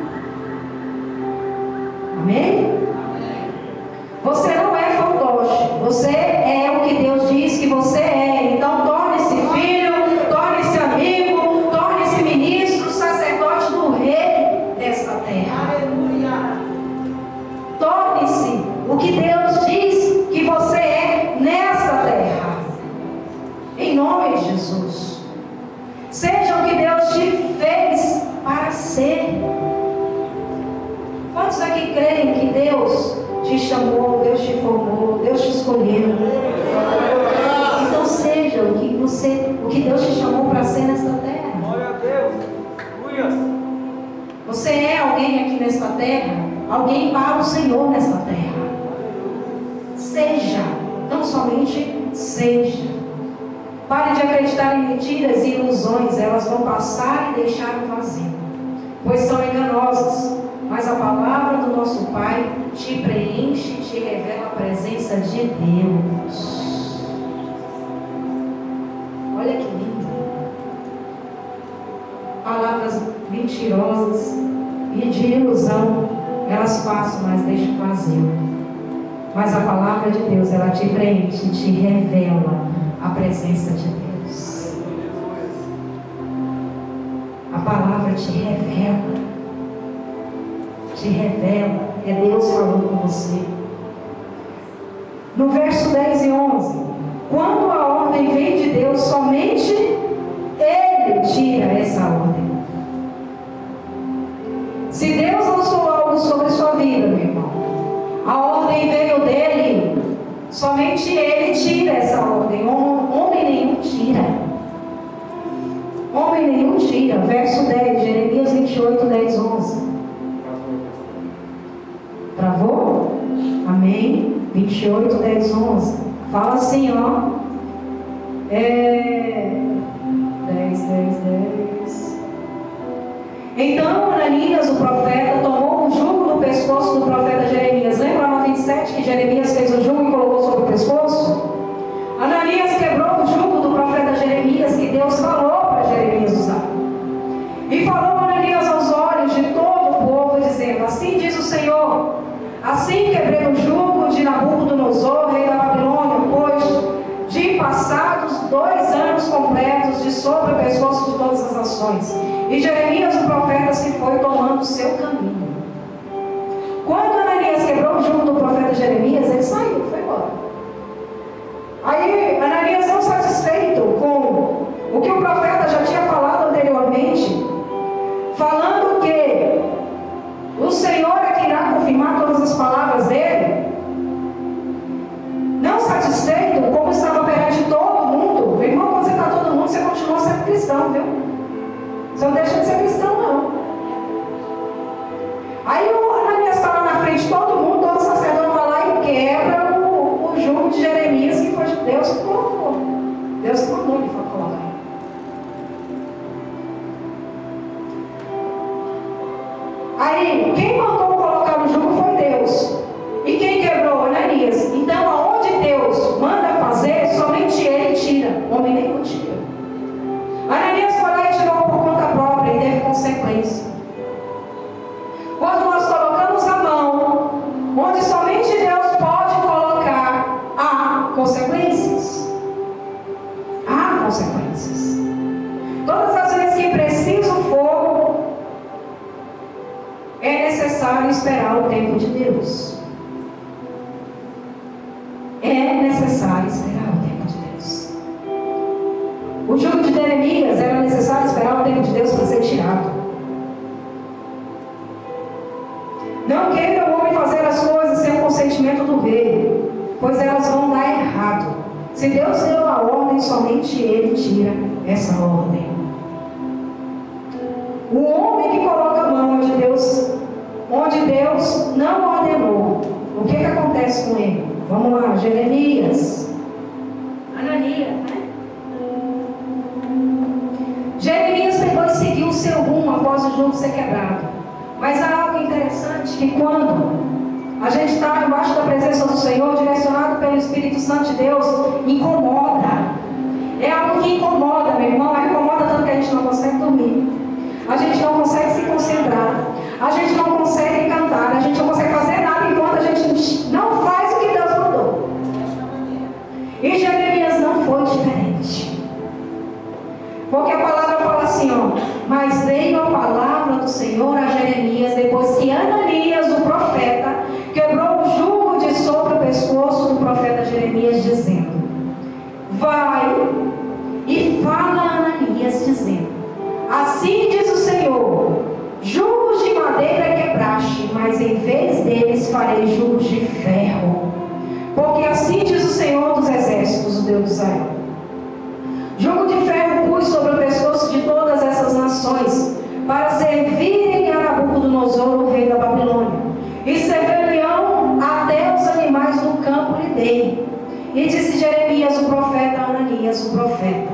Vão passar e deixar o vazio, pois são enganosas. Mas a palavra do nosso Pai te preenche e te revela a presença de Deus. Olha que lindo. Palavras mentirosas e de ilusão, elas passam, mas deixam vazio. Mas a palavra de Deus, ela te preenche, te revela a presença de Deus. Palavra te revela, te revela, é Deus falando com você. No verso 10 e 11, quando a ordem vem de Deus, somente Ele tira essa ordem. Se Deus lançou algo sobre sua vida, meu irmão, a ordem veio dele, somente ele 28, 10, 11. Fala assim, ó. É. 10, 10, 10. Então Ananias, o profeta, tomou o jugo do pescoço do profeta Jeremias. Lembra no 27 que Jeremias fez o jugo e colocou sobre o pescoço? Ananias quebrou o jugo do profeta Jeremias que Deus falou para Jeremias usar. E falou Ananias aos olhos de todo o povo, dizendo: Assim diz o Senhor, assim quebrei dois anos completos de sobre o pescoço de todas as nações. E Jeremias, o profeta, se foi tomando o seu caminho. Quando Ananias quebrou o do profeta Jeremias, ele saiu, foi embora. Aí Ananias, não satisfeito com o que o profeta já tinha falado anteriormente, falando que o Senhor é que irá confirmar todas as palavras dele, cristão, viu? Você não deixa de ser cristão, não. Aí o Ananias está lá na frente de todo mundo, todo sacerdote vai lá e quebra o, o jugo de Jeremias, que foi de Deus que colocou. Deus que mandou ele colocar. Aí, quem mandou que quando a gente está debaixo da presença do Senhor, direcionado pelo Espírito Santo de Deus, incomoda. É algo que incomoda, meu irmão, mas incomoda tanto que a gente não consegue dormir. A gente não consegue se concentrar. A gente não consegue cantar. A gente não consegue fazer nada enquanto a gente não faz o que Deus mandou. E Jeremias não foi diferente. Porque a palavra fala assim, ó. Mas veio a palavra do Senhor a Ananias, o profeta: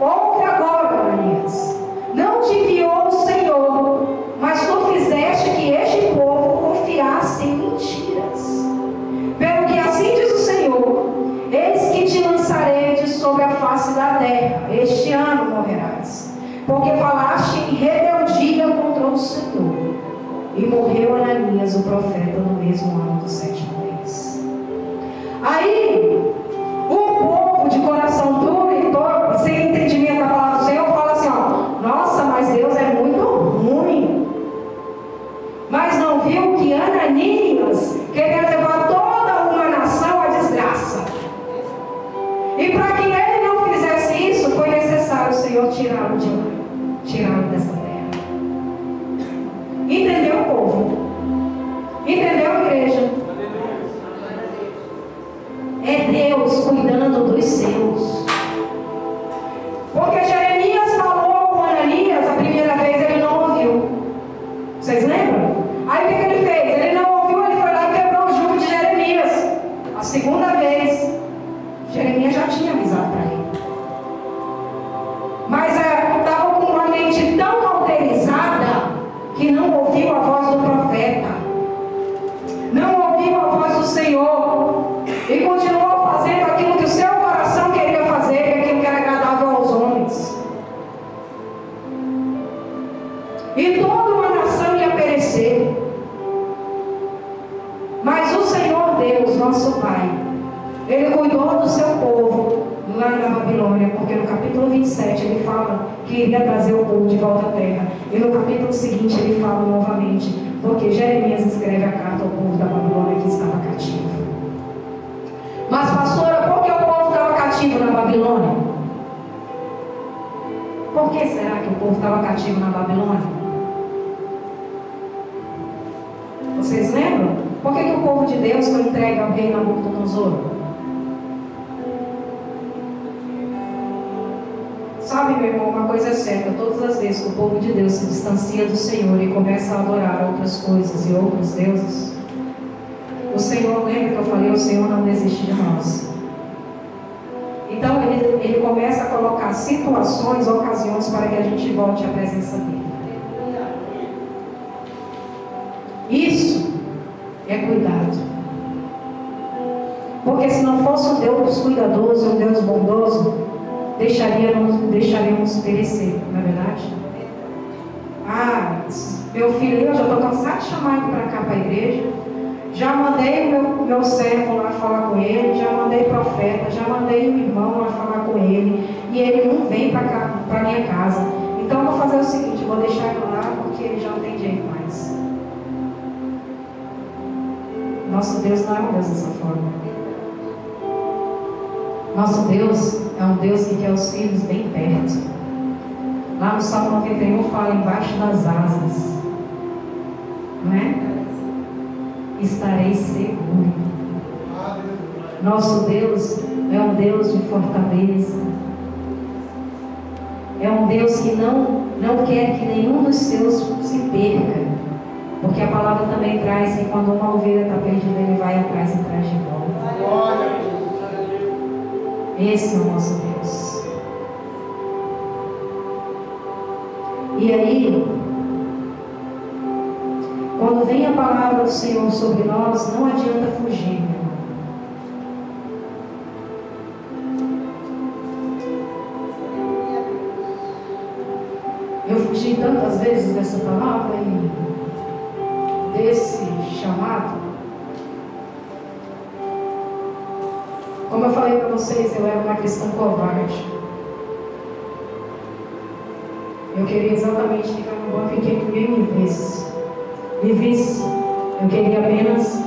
Ouve agora, Ananias. Não te enviou o Senhor, mas tu fizeste que este povo confiasse em mentiras. Pelo que assim diz o Senhor: Eis que te lançarei de sobre a face da terra, este ano morrerás, porque falaste em rebeldia contra o Senhor. E morreu Ananias, o profeta, no mesmo ano do sétimo mês. Aí, cuidou do seu povo lá na Babilônia, porque no capítulo 27 ele fala que iria trazer o povo de volta à terra. E no capítulo seguinte ele fala novamente, porque Jeremias escreve a carta ao povo da Babilônia que estava cativo. Mas, pastora, por que o povo estava cativo na Babilônia? Por que será que o povo estava cativo na Babilônia? Vocês lembram? Por que, que o povo de Deus foi entregue ao rei Nabucodonosor? Meu irmão, uma coisa é certa: todas as vezes que o povo de Deus se distancia do Senhor e começa a adorar outras coisas e outros deuses, o Senhor, lembra que eu falei, o Senhor não desiste de nós. Então ele, ele começa a colocar situações, ocasiões para que a gente volte à presença dele. Isso é cuidado. Porque se não fosse um Deus cuidadoso, um Deus bondoso, deixaríamos, deixaríamos perecer, não é verdade? Ah, meu filho, eu já estou cansado de chamar ele para cá para a igreja. Já mandei meu, meu servo lá falar com ele, já mandei profeta, já mandei o irmão lá falar com ele, e ele não vem para minha casa. Então vou fazer o seguinte, vou deixar ele lá porque ele já não tem jeito mais. Nosso Deus não é um Deus dessa forma. Nosso Deus é um Deus que quer os filhos bem perto. Lá no Salmo 91 fala embaixo das asas. Não é? Estarei seguro. Nosso Deus é um Deus de fortaleza. É um Deus que não, não quer que nenhum dos seus se perca. Porque a palavra também traz que quando uma ovelha está perdida, ele vai atrás e traz de volta. Glória. Esse é o nosso Deus. E aí, quando vem a palavra do Senhor sobre nós, não adianta fugir, irmão. Eu fugi tantas vezes dessa palavra e desse chamado. Como eu falei para vocês, eu era uma cristã covarde. Eu queria exatamente ficar no banco em que ninguém me visse. Me visse. Eu queria apenas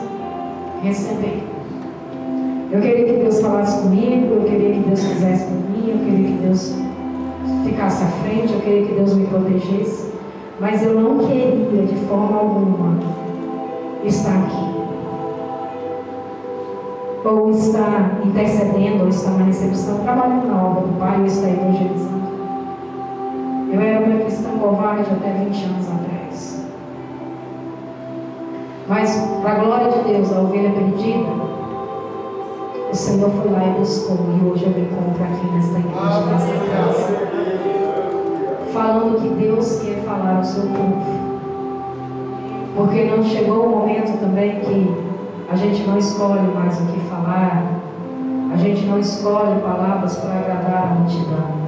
receber. Eu queria que Deus falasse comigo, eu queria que Deus fizesse por mim, eu queria que Deus ficasse à frente, eu queria que Deus me protegesse. Mas eu não queria de forma alguma estar aqui. Ou está intercedendo, ou está na recepção, trabalhando na obra do Pai, ou está evangelizando. Eu era uma cristã covarde até 20 anos atrás. Mas, para a glória de Deus, a ovelha perdida, o Senhor foi lá e buscou, e hoje eu me encontro aqui nesta igreja, nesta casa, falando que Deus quer falar ao seu povo. Porque não chegou o momento também que a gente não escolhe mais o que falar, a gente não escolhe palavras para agradar a multidão.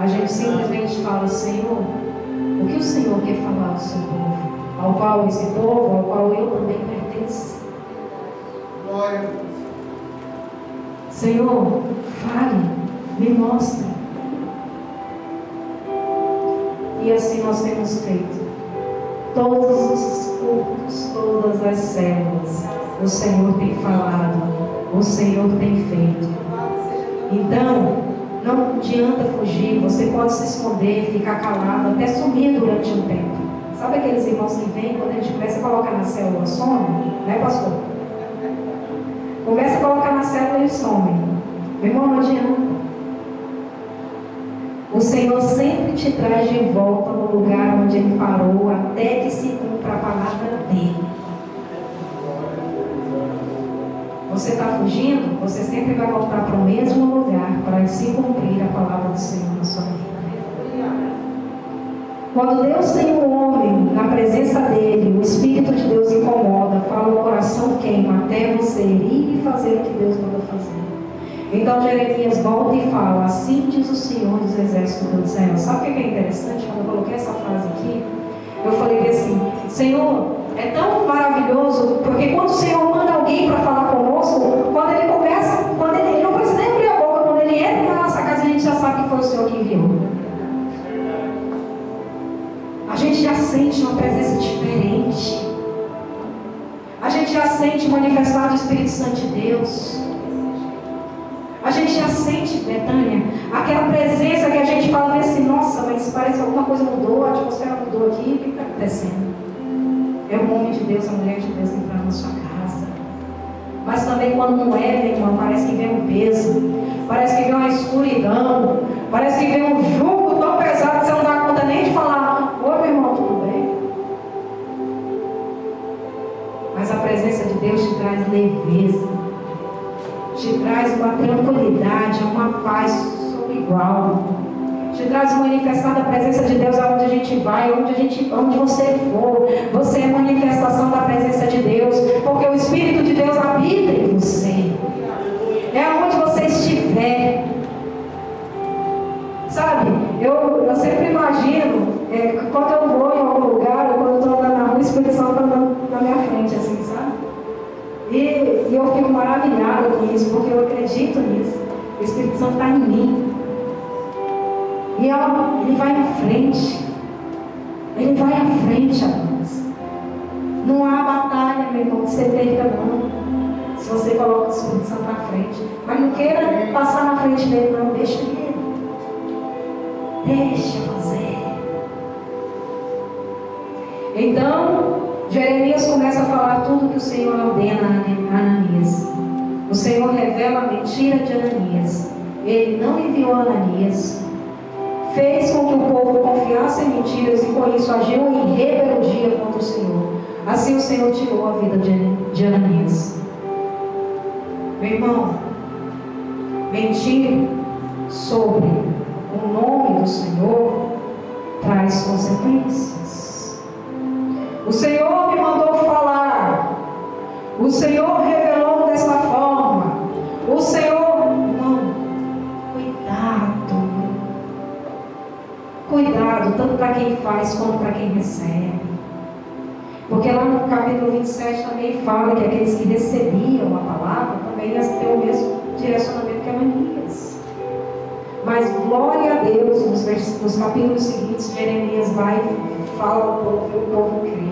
A gente simplesmente fala, Senhor, o que o Senhor quer falar ao seu povo? Ao qual esse povo, ao qual eu também pertenço. Glória a Deus. Senhor, fale, me mostre. E assim nós temos feito. Todos os cultos, todas as células, o Senhor tem falado, o Senhor tem feito. Então, não adianta fugir, você pode se esconder, ficar calado, até sumir durante um tempo. Sabe aqueles irmãos que vêm quando a gente começa a colocar na célula, some? Né, pastor? Começa a colocar na célula e some. Meu irmão, não adianta. O Senhor sempre te traz de volta no lugar onde Ele parou, até que se cumpra a palavra dEle. Você está fugindo, você sempre vai voltar para o mesmo lugar para se cumprir a palavra do Senhor na sua vida. Quando Deus tem um homem na presença dele, o Espírito de Deus incomoda, fala o coração queima, até você ir e fazer o que Deus manda fazer. Então Jeremias volta e fala, assim diz o Senhor dos Exércitos do céu. Sabe o que é interessante? Quando eu coloquei essa frase aqui, eu falei assim, Senhor, é tão maravilhoso, porque quando o Senhor manda alguém para falar conosco, quando ele começa, quando ele, ele não precisa nem abrir a boca, quando ele entra na nossa casa, a gente já sabe que foi o Senhor que enviou. A gente já sente uma presença diferente. A gente já sente manifestar do Espírito Santo de Deus. A gente já sente, Betânia, aquela presença que a gente fala assim, nossa, mas parece que alguma coisa mudou, a atmosfera mudou aqui, o que está acontecendo? É o homem de Deus, a mulher de Deus entrar na sua casa. Mas também quando não é, meu irmão, parece que vem um peso, parece que vem uma escuridão, parece que vem um jugo tão pesado que você não dá conta nem de falar, oi meu irmão, tudo bem? Mas a presença de Deus te traz leveza, te traz uma tranquilidade, uma paz sobre igual. Te traz manifestar da presença de Deus aonde a gente vai, onde, a gente, onde você for. Você é manifestação da presença de Deus, porque o Espírito de Deus habita em você. É aonde você estiver. Sabe, eu, eu sempre imagino, é, quando eu vou em algum lugar, ou quando eu estou andando na rua, o Espírito Santo está na minha frente, assim? E, e eu fico maravilhada com isso, porque eu acredito nisso. O Espírito Santo está em mim. E ó, ele vai à frente. Ele vai à frente, amados. Não há batalha, meu irmão, que você perca, não. Se você coloca o Espírito Santo na frente. Mas não queira passar na frente dele, não. Deixa ele. Deixa fazer. Então, Jeremias começa a falar tudo que o Senhor ordena a Ananias. O Senhor revela a mentira de Ananias. Ele não enviou Ananias. Fez com que o povo confiasse em mentiras e com isso agiu em rebeldia contra o Senhor. Assim o Senhor tirou a vida de Ananias. Meu irmão, mentir sobre o nome do Senhor traz consequências. O Senhor me mandou falar. O Senhor revelou dessa forma. O Senhor, não. Cuidado. Cuidado, tanto para quem faz como para quem recebe. Porque lá no capítulo 27 também fala que aqueles que recebiam a palavra também iam ter o mesmo direcionamento que Ananias. Mas glória a Deus, nos, nos capítulos seguintes, Jeremias vai e fala ao povo e o povo crê.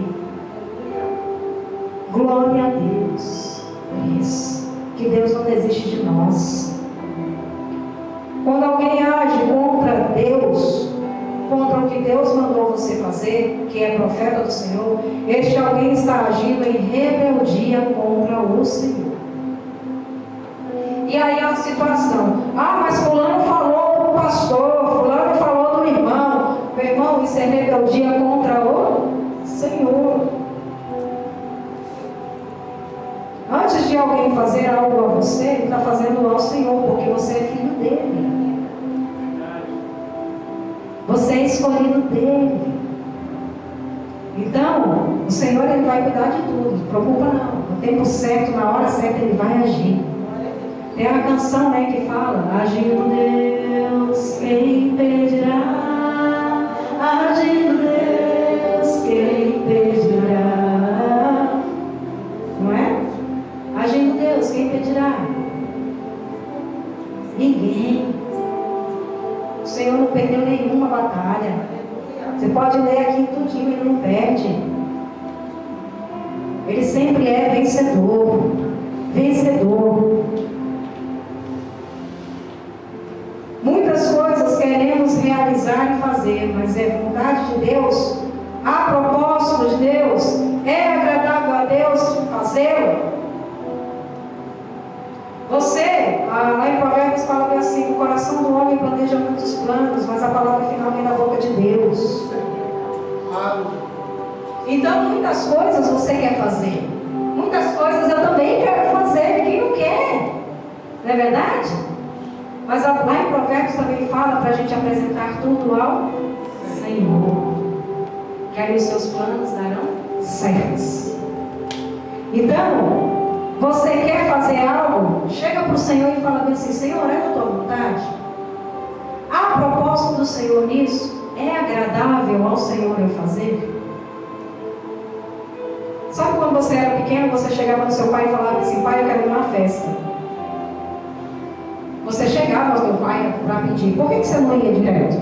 Que é profeta do Senhor, este alguém está agindo em rebeldia contra o Senhor. E aí a situação, ah, mas fulano falou do pastor, fulano falou do irmão. Meu irmão, isso é rebeldia contra o Senhor. Antes de alguém fazer algo a você, ele está fazendo ao Senhor, porque você é filho dele. Você é escolhido dele. Então, o Senhor ele vai cuidar de tudo, não preocupa não. No tempo certo, na hora certa, ele vai agir. Tem uma canção né, que fala, agindo Deus, quem impedirá? Agindo pode ler aqui tudinho, ele não perde. Ele sempre é vencedor. Vencedor. Muitas coisas queremos realizar e fazer, mas é vontade de Deus, a propósito de Deus, é agradável a Deus fazê-lo. Você, lá em Provérbios fala assim, o coração do homem planeja muitos planos, mas a palavra final vem da boca de Deus. Então muitas coisas você quer fazer. Muitas coisas eu também quero fazer. Quem não quer? Não é verdade? Mas lá em Provérbios também fala para a gente apresentar tudo ao Senhor. Que aí os seus planos darão certos. Então, você quer fazer algo? Chega para o Senhor e fala assim: Senhor, é da tua vontade? A propósito do Senhor nisso, é agradável ao Senhor eu fazer? Sabe quando você era pequeno, você chegava no seu pai e falava assim: Pai, eu quero uma festa. Você chegava ao seu pai para pedir, por que, você não ia direto?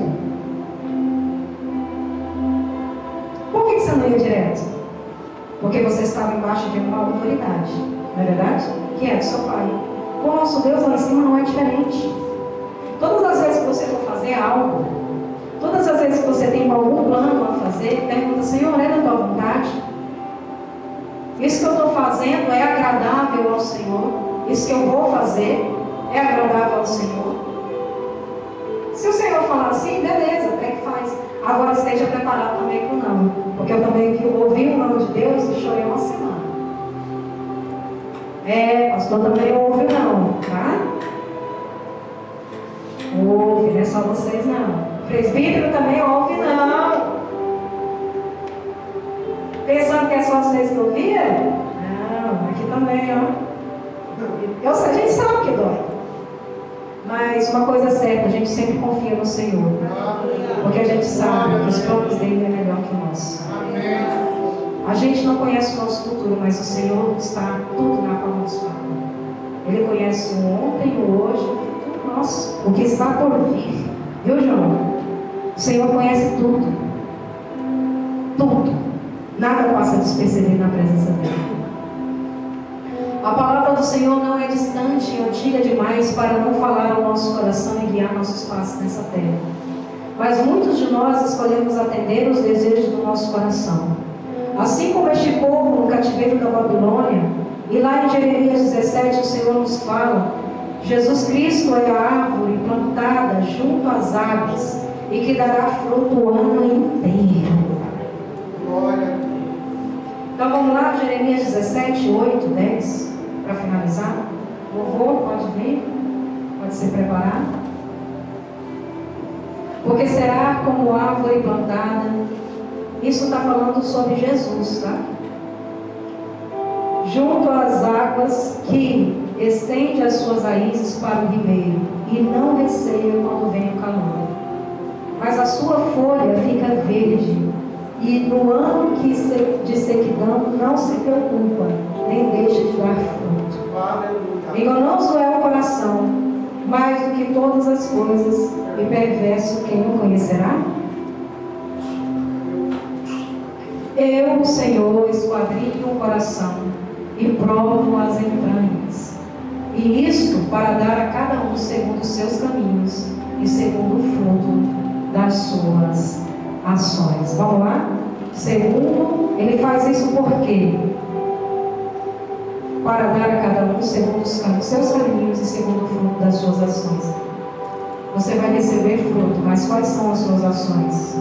Por que, você não ia direto? Porque você estava embaixo de uma autoridade, não é verdade? Que é do seu pai. O nosso Deus lá em cima não é diferente. Isso que eu estou fazendo é agradável ao Senhor? Isso que eu vou fazer é agradável ao Senhor? Se o Senhor falar assim, beleza, até que faz. Agora esteja preparado também o não. Porque eu também ouvi o nome de Deus e chorei uma semana. É, pastor também ouve não, tá? Ouve, não é só vocês não. Presbítero também ouve não. Pensando que é só vocês que ouviram? Não, aqui também, ó. Eu, a gente sabe que dói. Mas uma coisa é certa, a gente sempre confia no Senhor. Né? Porque a gente sabe que os planos dele é melhor que nosso. A gente não conhece o nosso futuro, mas o Senhor está tudo na palma da sua mão. Ele conhece o ontem, o hoje, o nosso, o que está por vir. Viu, João? O Senhor conhece tudo. Tudo. Nada passa despercebido na presença dele. A palavra do Senhor não é distante e antiga demais para não falar ao nosso coração e guiar nossos passos nessa terra. Mas muitos de nós escolhemos atender os desejos do nosso coração. Assim como este povo no cativeiro da Babilônia, e lá em Jeremias 17 o Senhor nos fala: Jesus Cristo é a árvore plantada junto às águas e que dará fruto o ano inteiro. Glória. Então vamos lá, Jeremias 17, 8, 10, para finalizar. Louvor, pode vir, pode se preparar. Porque será como árvore plantada. Isso está falando sobre Jesus, tá? Junto às águas que estende as suas raízes para o ribeiro e não receia quando vem o calor. Mas a sua folha fica verde e no ano que de sequidão não se preocupa, nem deixa de dar fruto. Aleluia. Enganoso é o coração, mais do que todas as coisas, e perverso quem o conhecerá? Eu, o Senhor, esquadrinho o coração e provo as entranhas. E isto para dar a cada um segundo os seus caminhos e segundo o fruto das suas ações. Vamos lá? Segundo, ele faz isso por quê? Para dar a cada um segundo os seus caminhos e segundo o fruto das suas ações. Você vai receber fruto, mas quais são as suas ações?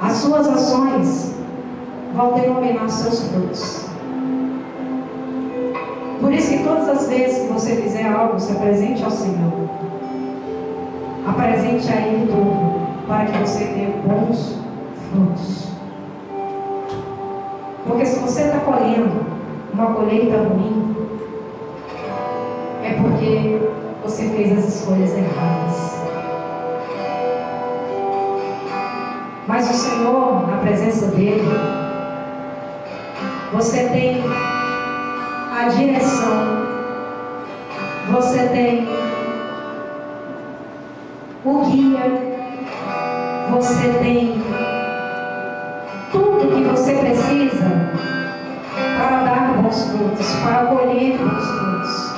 As suas ações vão denominar seus frutos. Por isso que todas as vezes que você fizer algo, se apresente ao Senhor apresente a Ele dobro, para que você dê bons frutos. Porque se você está colhendo uma colheita ruim, é porque você fez as escolhas erradas. Mas o Senhor, na presença dEle, você tem a direção, você tem dia. Você tem tudo que você precisa para dar bons frutos, para colher bons frutos.